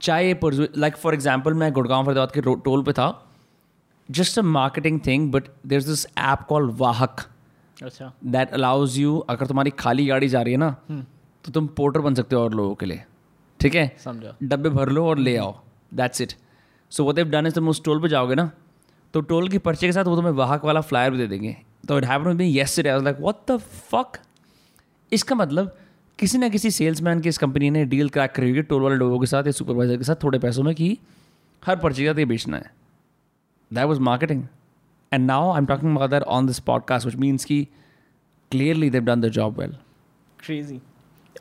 चाहे लाइक फॉर एग्ज़ाम्पल मैं गुड़गांव फरीदाबाद के टोल पे था just a marketing thing but there is this app call Vahak अच्छा। दैट अलाउज यू अगर तुम्हारी खाली गाड़ी जा रही है ना तो तुम पोर्टर बन सकते हो और लोगों के लिए। ठीक है? समझो। डब्बे भर लो और ले आओ। दैट्स इट सो वो देव डन इज़ तुम उस टोल पर जाओगे ना तो टोल की पर्चे के साथ वो तुम्हें वाहक वाला फ्लायर भी दे देंगे। तो it happen with us like what the fuck इसका मतलब किसी ना किसी सेल्समैन की इस कंपनी ने डील क्रैक करी होगी टोल वाले लोगों के साथ या सुपरवाइजर के साथ थोड़े पैसों में कि हर पर्चे के ये बेचना है। That was marketing and now I am talking that on this podcast which means कि clearly they've done the job well crazy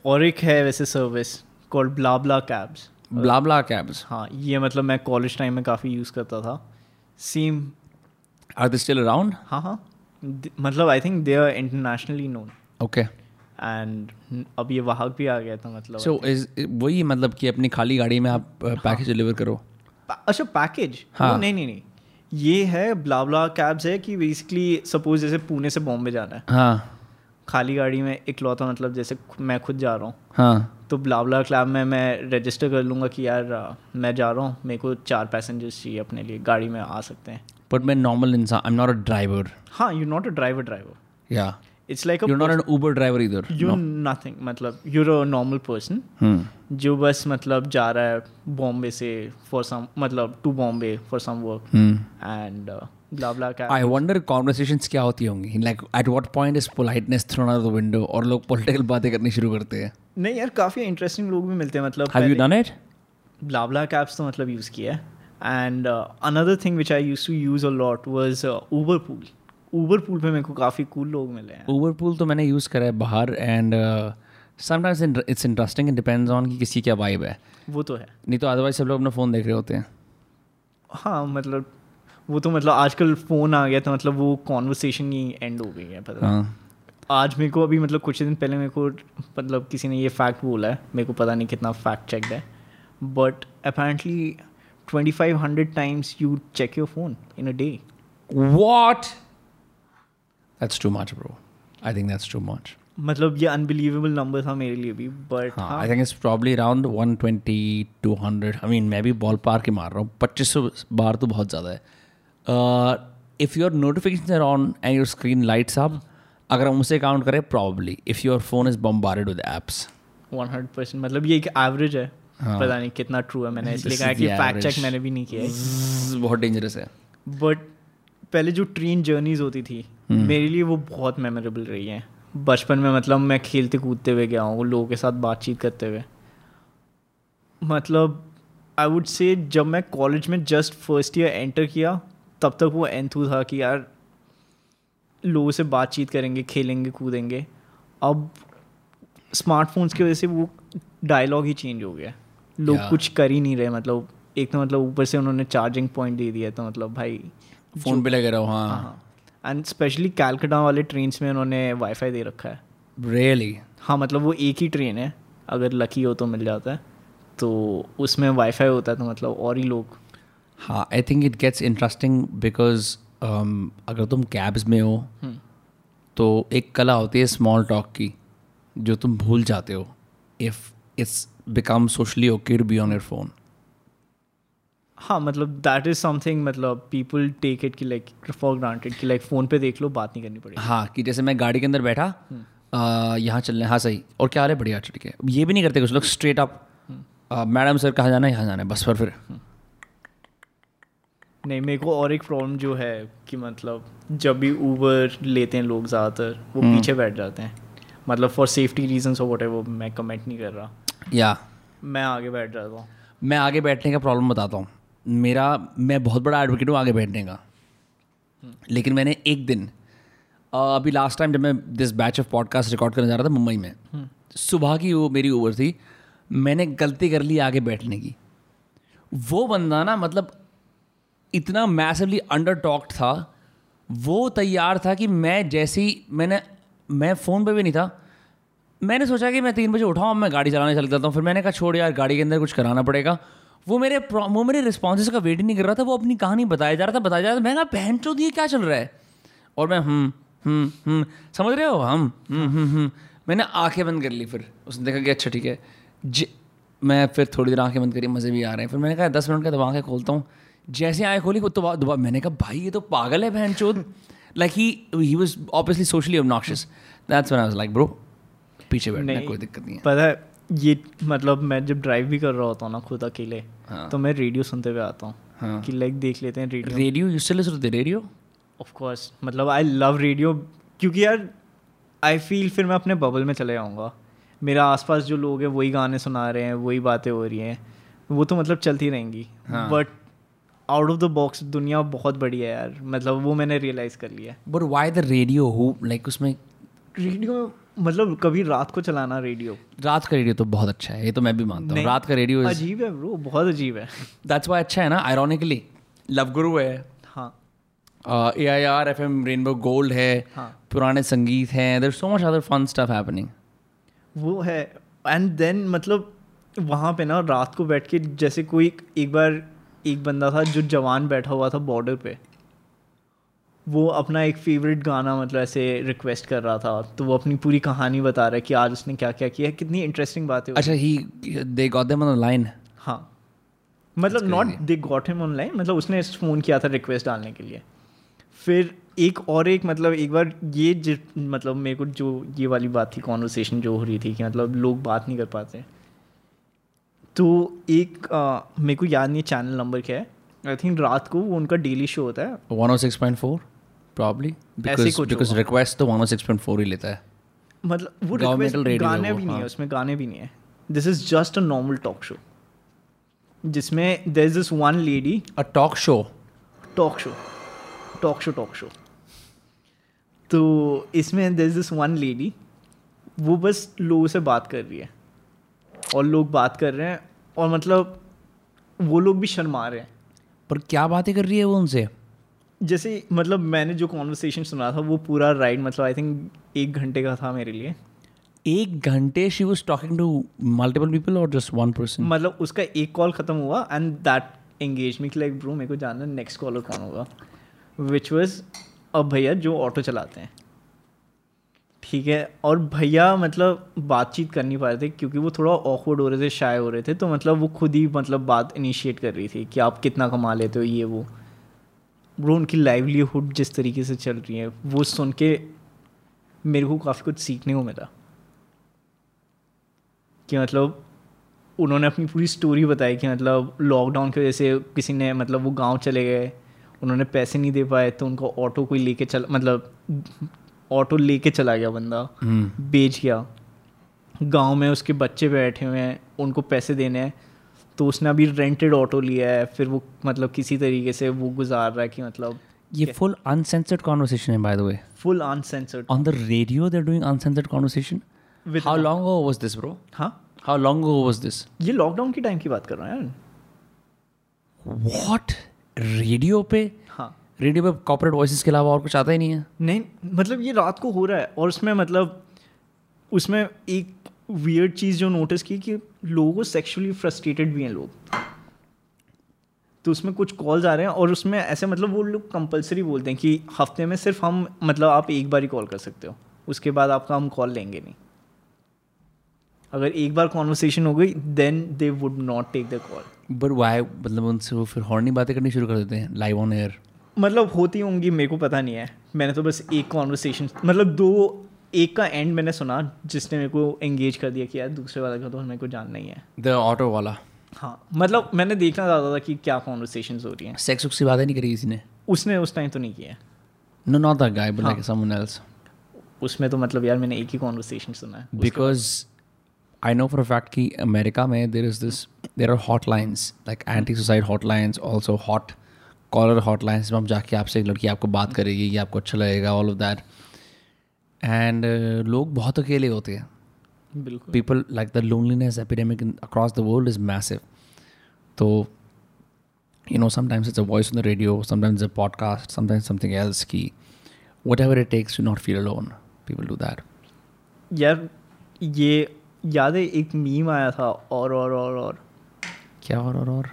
और एक है वैसे service called bla bla cabs bla bla cabs हाँ ये मतलब मैं कॉलेज टाइम में काफ़ी यूज़ करता था. Same are they still around हाँ हाँ. मतलब I think they are internationally known okay and अब ये वाहक भी आ गया था मतलब सो वही मतलब कि अपनी खाली गाड़ी में आप पैकेज डिलीवर करो? अच्छा पैकेज हाँ। नहीं नहीं नहीं. ये है ब्लाबला कैब्स है कि बेसिकली सपोज़ जैसे पुणे से बॉम्बे जाना है। हाँ। खाली गाड़ी में इकलौता मतलब जैसे मैं खुद जा रहा हूँ। हाँ। तो ब्लाबला क्लैब में मैं रजिस्टर कर लूँगा कि यार मैं जा रहा हूँ मेरे को चार पैसेंजर्स चाहिए अपने लिए गाड़ी में आ सकते हैं। बट मैं नॉर्मल इंसान I am not a driver हाँ you not a driver driver या it's like you not an Uber driver इधर यू नथिंग मतलब यूर अ नॉर्मल पर्सन जो बस मतलब जा रहा है बॉम्बे से फॉर सम मतलब to Bombay for some work and I wonder conversations क्या होती होंगी? Like at what point is politeness thrown out the window और लोग पॉलिटिकल बातें करनी शुरू करते हैं? नहीं यार काफ़ी इंटरेस्टिंग लोग भी मिलते हैं मतलब have you done it bla bla cabs तो मतलब यूज़ किया है। And another thing which I used to use a lot was Uber pool Uber pool पे मेरे को काफ़ी कूल लोग मिले हैं। ऊबर पूल तो मैंने यूज़ करा है बाहर and sometimes it's interesting it depends on कि किसी क्या वाइब है। वो तो है। नहीं तो अदरवाइज़ सब लोग अपना फ़ोन देख रहे होते हैं। हाँ मतलब वो तो मतलब आजकल फ़ोन आ गया तो मतलब वो कॉन्वर्सेशन ही एंड हो गई है पता हाँ। आज मेरे को अभी मतलब कुछ दिन पहले मेरे को मतलब किसी ने ये फैक्ट बोला है मेरे को पता नहीं कितना फैक्ट चेक है but apparently twenty five hundred times you check your phone in a day What? That's too much, bro. I think that's too much मतलब ये अनबिलीवेबल नंबर था मेरे लिए भी बट हाँ हाँ। I think it's probably around one twenty two hundred I mean मैं भी बॉल पार के मार रहा हूँ। पच्चीस सौ बार तो बहुत ज़्यादा है। If your notification are on and your screen lights up अगर हम उसे काउंट करें probably if your phone is bombarded with apps one hundred percent मतलब ये एक एवरेज है। हाँ। पता नहीं कितना ट्रू है मैंने इसलिए कहा कि फैक्ट चेक मैंने भी नहीं किया बहुत डेंजरस है। बट पहले जो ट्रेन जर्नीज होती थी हम्म। मेरे लिए वो बहुत मेमोरेबल रही हैं बचपन में मतलब मैं खेलते कूदते हुए गया हूँ लोगों के साथ बातचीत करते हुए मतलब आई वुड से जब मैं कॉलेज में जस्ट फ़र्स्ट ईयर एंटर किया तब तक वो एंथू था कि यार लोगों से बातचीत करेंगे खेलेंगे कूदेंगे अब स्मार्टफोन्स की वजह से वो डायलॉग ही चेंज हो गया लोग Yeah. कुछ कर ही नहीं रहे मतलब एक तो मतलब ऊपर से उन्होंने चार्जिंग पॉइंट दे दिया तो मतलब भाई फ़ोन पे लगे रहो हाँ। एंड स्पेशली कैलकटा वाले ट्रेन में उन्होंने वाईफाई दे रखा है। रियली हाँ मतलब वो एक ही ट्रेन है। अगर लकी हो तो मिल जाता है। तो उसमें वाईफाई होता है तो मतलब और ही लोग। हाँ I think it gets interesting because अगर तुम कैब्स में हो हम्म। तो एक कला होती है स्मॉल टॉक की जो तुम भूल जाते हो। If it's become socially okay to be on your phone हाँ मतलब दैट इज़ समथिंग मतलब पीपल टेक इट कि लाइक फॉर ग्रांटेड कि लाइक फ़ोन पे देख लो बात नहीं करनी पड़ेगी। हाँ कि जैसे मैं गाड़ी के अंदर बैठा यहाँ चल रहे हाँ सही। और क्या हाल है बढ़िया ठीक है। ये भी नहीं करते कुछ लोग स्ट्रेट अप मैडम सर कहाँ जाना है यहाँ जाना है बस पर फिर। नहीं मेरे को और एक प्रॉब्लम जो है कि मतलब जब भी ऊबर लेते हैं लोग ज़्यादातर वो पीछे बैठ जाते हैं। मतलब फॉर सेफ्टी रीजंस और वट वो मैं कमेंट नहीं कर रहा। या। मैं आगे बैठ जाता हूँ। मैं आगे बैठने का प्रॉब्लम बताता हूँ। मेरा, मैं बहुत बड़ा एडवोकेट हूँ आगे बैठने का। लेकिन मैंने एक दिन अभी लास्ट टाइम जब मैं this batch of podcast record करने जा रहा था मुंबई में, सुबह की वो मेरी ओवर थी, मैंने गलती कर ली आगे बैठने की। वो बंदा ना मतलब इतना मैसिवली अंडर टॉक्ड था, वो तैयार था कि मैं जैसे, मैंने, मैं फ़ोन पे भी नहीं था। मैंने सोचा कि मैं तीन बजे उठाऊँ मैं गाड़ी चलाने चल जाता हूँ। फिर मैंने कहा, छोड़ यार, गाड़ी के अंदर कुछ कराना पड़ेगा। वो मेरे वो मेरे रिस्पॉन्सेस का वेट ही नहीं कर रहा था वो अपनी कहानी बताया जा रहा था बताया जा रहा था। मैं कहा बहन चो ये क्या चल रहा है? और मैं हम्म हम्म हम्म समझ रहे हो हम? हम्म मैंने आँखें बंद कर ली फिर। उसने देखा कि अच्छा ठीक है। ज मैं फिर थोड़ी देर आँखें बंद करी मज़े भी आ रहे हैं। फिर मैंने कहा दस मिनट का दबा आँखें खोलता हूँ। जैसे आँखें खोली तो दोबारा मैंने कहा भाई ये तो पागल है बहन चोद। Like he he was obviously socially obnoxious that's when I was like bro पीछे बैठना कोई दिक्कत नहीं है. पता है ये मतलब मैं जब ड्राइव भी कर रहा होता हूँ ना खुद अकेले हाँ। तो मैं रेडियो सुनते हुए आता हूँ हाँ। कि लाइक देख लेते हैं radio radio you still listen radio of course मतलब आई लव रेडियो क्योंकि यार आई फील फिर मैं अपने बबल में चले जाऊँगा। मेरा आसपास जो लोग हैं वही गाने सुना रहे हैं वही बातें हो रही हैं। वो तो मतलब चलती रहेंगी। But out of the box दुनिया बहुत बड़ी है यार। मतलब वो मैंने रियलाइज़ कर लिया बट व्हाई द रेडियो हो लाइक उसमें रेडियो मतलब कभी रात को चलाना रेडियो रात का रेडियो तो बहुत अच्छा है ये तो मैं भी मानता हूँ। रात का रेडियो अजीब है ब्रो बहुत अजीब है। दैट्स व्हाई अच्छा है ना आयरॉनिकली लव गुरु है। हाँ। A I R F M Rainbow Gold है हाँ। पुराने संगीत हैं there so much other fun stuff happening वो है एंड देन मतलब वहाँ पे ना रात को बैठ के जैसे कोई एक बार एक बंदा था जो जवान बैठा हुआ था बॉर्डर पे। वो अपना एक फेवरेट गाना मतलब ऐसे रिक्वेस्ट कर रहा था तो वो अपनी पूरी कहानी बता रहा है कि आज उसने क्या क्या किया कितनी इंटरेस्टिंग बात है अच्छा ही they got them on line हाँ। मतलब not they got him online मतलब उसने फ़ोन किया था रिक्वेस्ट डालने के लिए। फिर एक और एक मतलब एक बार ये जि मतलब मेरे को जो ये वाली बात थी कॉन्वर्सेशन जो हो रही थी कि मतलब लोग बात नहीं कर पाते। तो एक मेरे को याद नहीं चैनल नंबर क्या है। आई थिंक रात को वो उनका डेली शो होता है। 106.4 probably ऐसे because कुछ because होगा। request तो 106.4 ही लेता है। मतलब वो radio गाने भी नहीं है हाँ। उसमें गाने भी नहीं है। This is just a normal talk show जिसमें there is this one lady a talk show talk show talk show talk show तो इसमें there is this one lady वो बस लोगों से बात कर रही है। और लोग बात कर रहे हैं और मतलब वो लोग भी शर्मा रहे हैं। पर क्या बातें कर रही है वो उनसे? जैसे मतलब मैंने जो कॉन्वर्सेशन सुना था वो पूरा राइड मतलब आई थिंक एक घंटे का था मेरे लिए। एक घंटे she was talking to multiple people और जस्ट वन पर्सन मतलब उसका एक कॉल ख़त्म हुआ and that engage me like bro मेरे को जानना नेक्स्ट कॉलर कौन होगा? विच वॉज़ अब भैया जो ऑटो चलाते हैं। ठीक है और भैया मतलब बातचीत कर नहीं पा रहे थे क्योंकि वो थोड़ा ऑकवर्ड हो रहे थे शाय हो रहे थे तो मतलब वो खुद ही मतलब बात इनिशिएट कर रही थी कि आप कितना कमा लेते हो ये वो। ब्रो उनकी लाइवलीहुड जिस तरीके से चल रही है वो सुन के मेरे को काफ़ी कुछ सीखने को मिला। कि मतलब उन्होंने अपनी पूरी स्टोरी बताई कि मतलब लॉकडाउन की वजह से किसी ने मतलब वो गाँव चले गए उन्होंने पैसे नहीं दे पाए तो उनको ऑटो कोई लेके चल मतलब ऑटो लेके चला गया बंदा हम्म। बेच गया। गाँव में उसके बच्चे बैठे हुए हैं उनको पैसे देने हैं तो उसने अभी रेंटेड ऑटो लिया है फिर वो मतलब किसी तरीके से वो गुजार रहा है कि मतलब ये फुल अनसेंसर्ड कॉन्वर्सेशन है by the way full uncensored on the radio they are doing uncensored conversation how long ago was this bro हाँ how long ago was this ये लॉकडाउन के टाइम की बात कर रहा हूँ यार। व्हाट रेडियो पे? हाँ। रेडियो पे कॉर्पोरेट वॉइसेस के अलावा और कुछ आता ही नहीं है? नहीं मतलब ये रात को हो रहा है और उसमें मतलब उसमें एक वियर्ड चीज़ जो नोटिस की कि लोगों सेक्सुअली फ्रस्ट्रेटेड भी हैं लोग। तो उसमें कुछ कॉल्स आ रहे हैं और उसमें ऐसे मतलब वो लोग कंपलसरी बोलते हैं कि हफ़्ते में सिर्फ़ हम मतलब आप एक बार ही कॉल कर सकते हो। उसके बाद आपका हम कॉल लेंगे नहीं। अगर एक बार कॉन्वर्सेशन हो गई then they would not take the call but why मतलब उनसे वो फिर हॉर्नी बातें करनी शुरू कर देते हैं लाइव ऑन एयर मतलब होती होंगी मेरे को पता नहीं है। मैंने तो बस एक कॉन्वर्सेशन मतलब दो एक का एंड मैंने सुना जिसने मेरे को एंगेज कर दिया कि यार दूसरे वाले का तो मेरे को जानना ही है। द ऑटो वाला। हाँ मतलब मैंने देखना चाहता था कि क्या कॉन्वर्सेशन हो रही हैं। सेक्स उक्स की बातें नहीं करी किसी ने। उसने उस टाइम तो नहीं किया। No not that guy but like someone else उसमें तो मतलब यार मैंने एक ही कॉन्वर्सेशन सुना है। Because I know for a fact कि अमेरिका में there is this there are hot lines like anti suicide hotlines also hot caller hot lines में हम जाके आपसे एक लड़की आपको बात करेगी ये आपको अच्छा लगेगा ऑल ऑफ़ दैट एंड लोग बहुत अकेले होते हैं। बिल्कुल। People like the loneliness epidemic across the world is massive तो you know sometimes it's a voice on the radio sometimes a podcast sometimes something else की whatever it takes you not feel alone people do that यार ये याद है एक meme आया था और और और और। क्या और और और?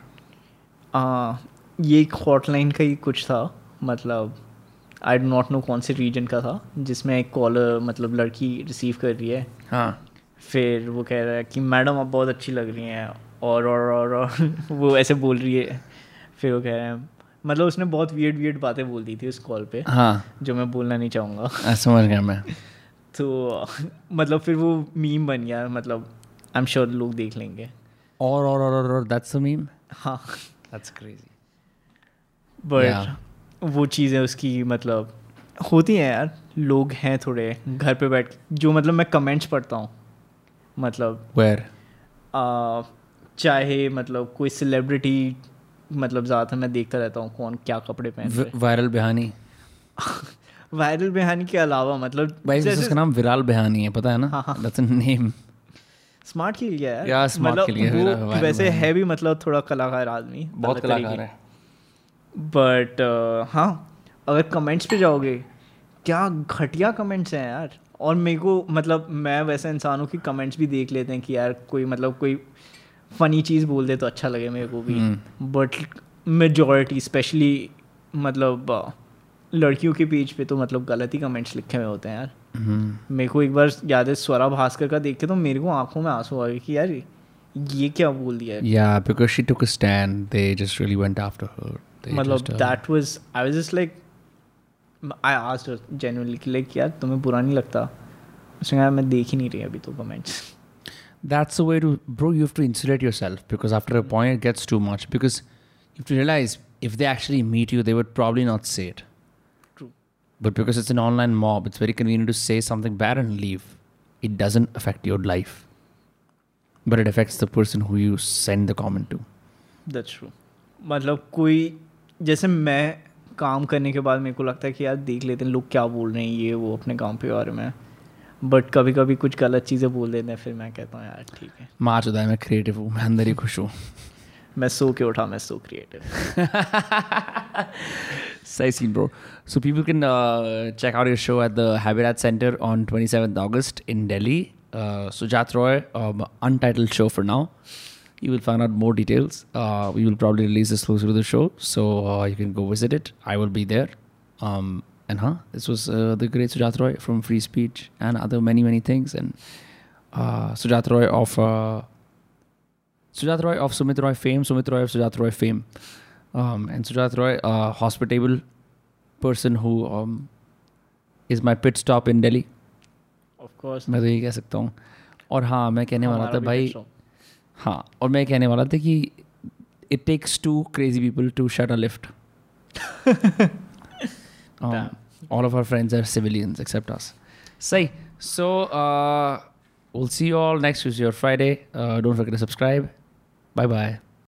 आ, ये एक हॉटलाइन का ही कुछ था मतलब आई डो नॉट नो कौन से रीजन का था जिसमें एक कॉलर मतलब लड़की रिसीव कर रही है। हाँ। फिर वो कह रहा है कि मैडम आप बहुत अच्छी लग रही हैं। और और और, और वो ऐसे बोल रही है। फिर वो कह रहे हैं मतलब उसने बहुत वियर्ड वियर्ड बातें बोल दी थी उस कॉल पे हाँ। जो मैं बोलना नहीं चाहूँगा। आ, समझ गया मैं। तो मतलब फिर वो मीम बन गया मतलब आई एम श्योर लोग देख लेंगे। और और और और, that's the meme? हाँ। That's crazy but. वो चीज़ें उसकी मतलब होती हैं यार। लोग हैं थोड़े घर पे बैठ जो मतलब मैं कमेंट्स पढ़ता हूँ। मतलब आ, चाहे मतलब कोई सेलिब्रिटी मतलब ज़्यादातर मैं देखता रहता हूँ कौन क्या कपड़े पहन वायरल बिहानी वायरल बेहानी के अलावा मतलब भाई उसका नाम विराल बेहानी है पता है ना? हाँ, हाँ। name स्मार्ट खिल गया है Yeah, smart मतलब खिल गया, वो वैसे है भी मतलब थोड़ा कलाकार आदमी बहुत कलाकार है। बट uh, हाँ अगर कमेंट्स पे जाओगे क्या घटिया कमेंट्स हैं यार। और मेरे को मतलब मैं वैसे इंसानों की कमेंट्स भी देख लेते हैं कि यार कोई मतलब कोई फ़नी चीज़ बोल दे तो अच्छा लगे मेरे को भी। बट मेजॉरिटी स्पेशली मतलब लड़कियों के पेज पे तो मतलब गलत ही कमेंट्स लिखे हुए होते हैं यार। हम्म। मेरे को एक बार याद है स्वरा भास्कर का देख के तो मेरे को आँखों में आँसू आ गए कि यार ये क्या बोल दिया है। Because she took a stand, they just really went after her. They मतलब uh, that was I was just like I asked her genuinely कि लाइक यार तुम्हें बुरा नहीं लगता उसने कहा मैं देख ही नहीं रही अभी तो comments that's the way to, bro. You have to insulate yourself because after a point it gets too much. Because you have to realize if they actually meet you, they would probably not say it. True. But because it's an online mob, it's very convenient to say something bad and leave. It doesn't affect your life, but it affects the person who you send the comment to. That's true मतलब कोई जैसे मैं काम करने के बाद मेरे को लगता है कि यार देख लेते हैं लोग क्या बोल रहे हैं ये वो अपने काम के बारे में बट कभी कभी कुछ गलत चीज़ें बोल देते हैं फिर मैं कहता हूँ यार ठीक है। मार चुदा मैं क्रिएटिव हूँ मैं अंदर ही खुश हूँ। मैं सो के उठा मैं सो क्रिएटिव सही people can uh, check out your show at the Habitat Center on 27th August in Delhi. Uh, Sujat Roy, um, untitled show for now. You will find out more details. Uh, we will probably release this closer to the show, so uh, you can go visit it. I will be there. Um, and huh, this was uh, the great Sujat Roy from Free Speech and other many many things, and uh, Sujat Roy of uh, Sujat Roy of Sumit Roy fame, Sumit Roy of Sujat Roy fame, um, and Sujat Roy, a hospitable person who um, is my pit stop in Delhi. Of course मैं तो यही कह सकता हूँ और हाँ मैं कहने वाला था भाई हाँ और मैं कहने वाला था कि it takes two crazy people to shut a lift all of our friends are civilians except us सही so will see all next use your Friday don't forget to subscribe bye bye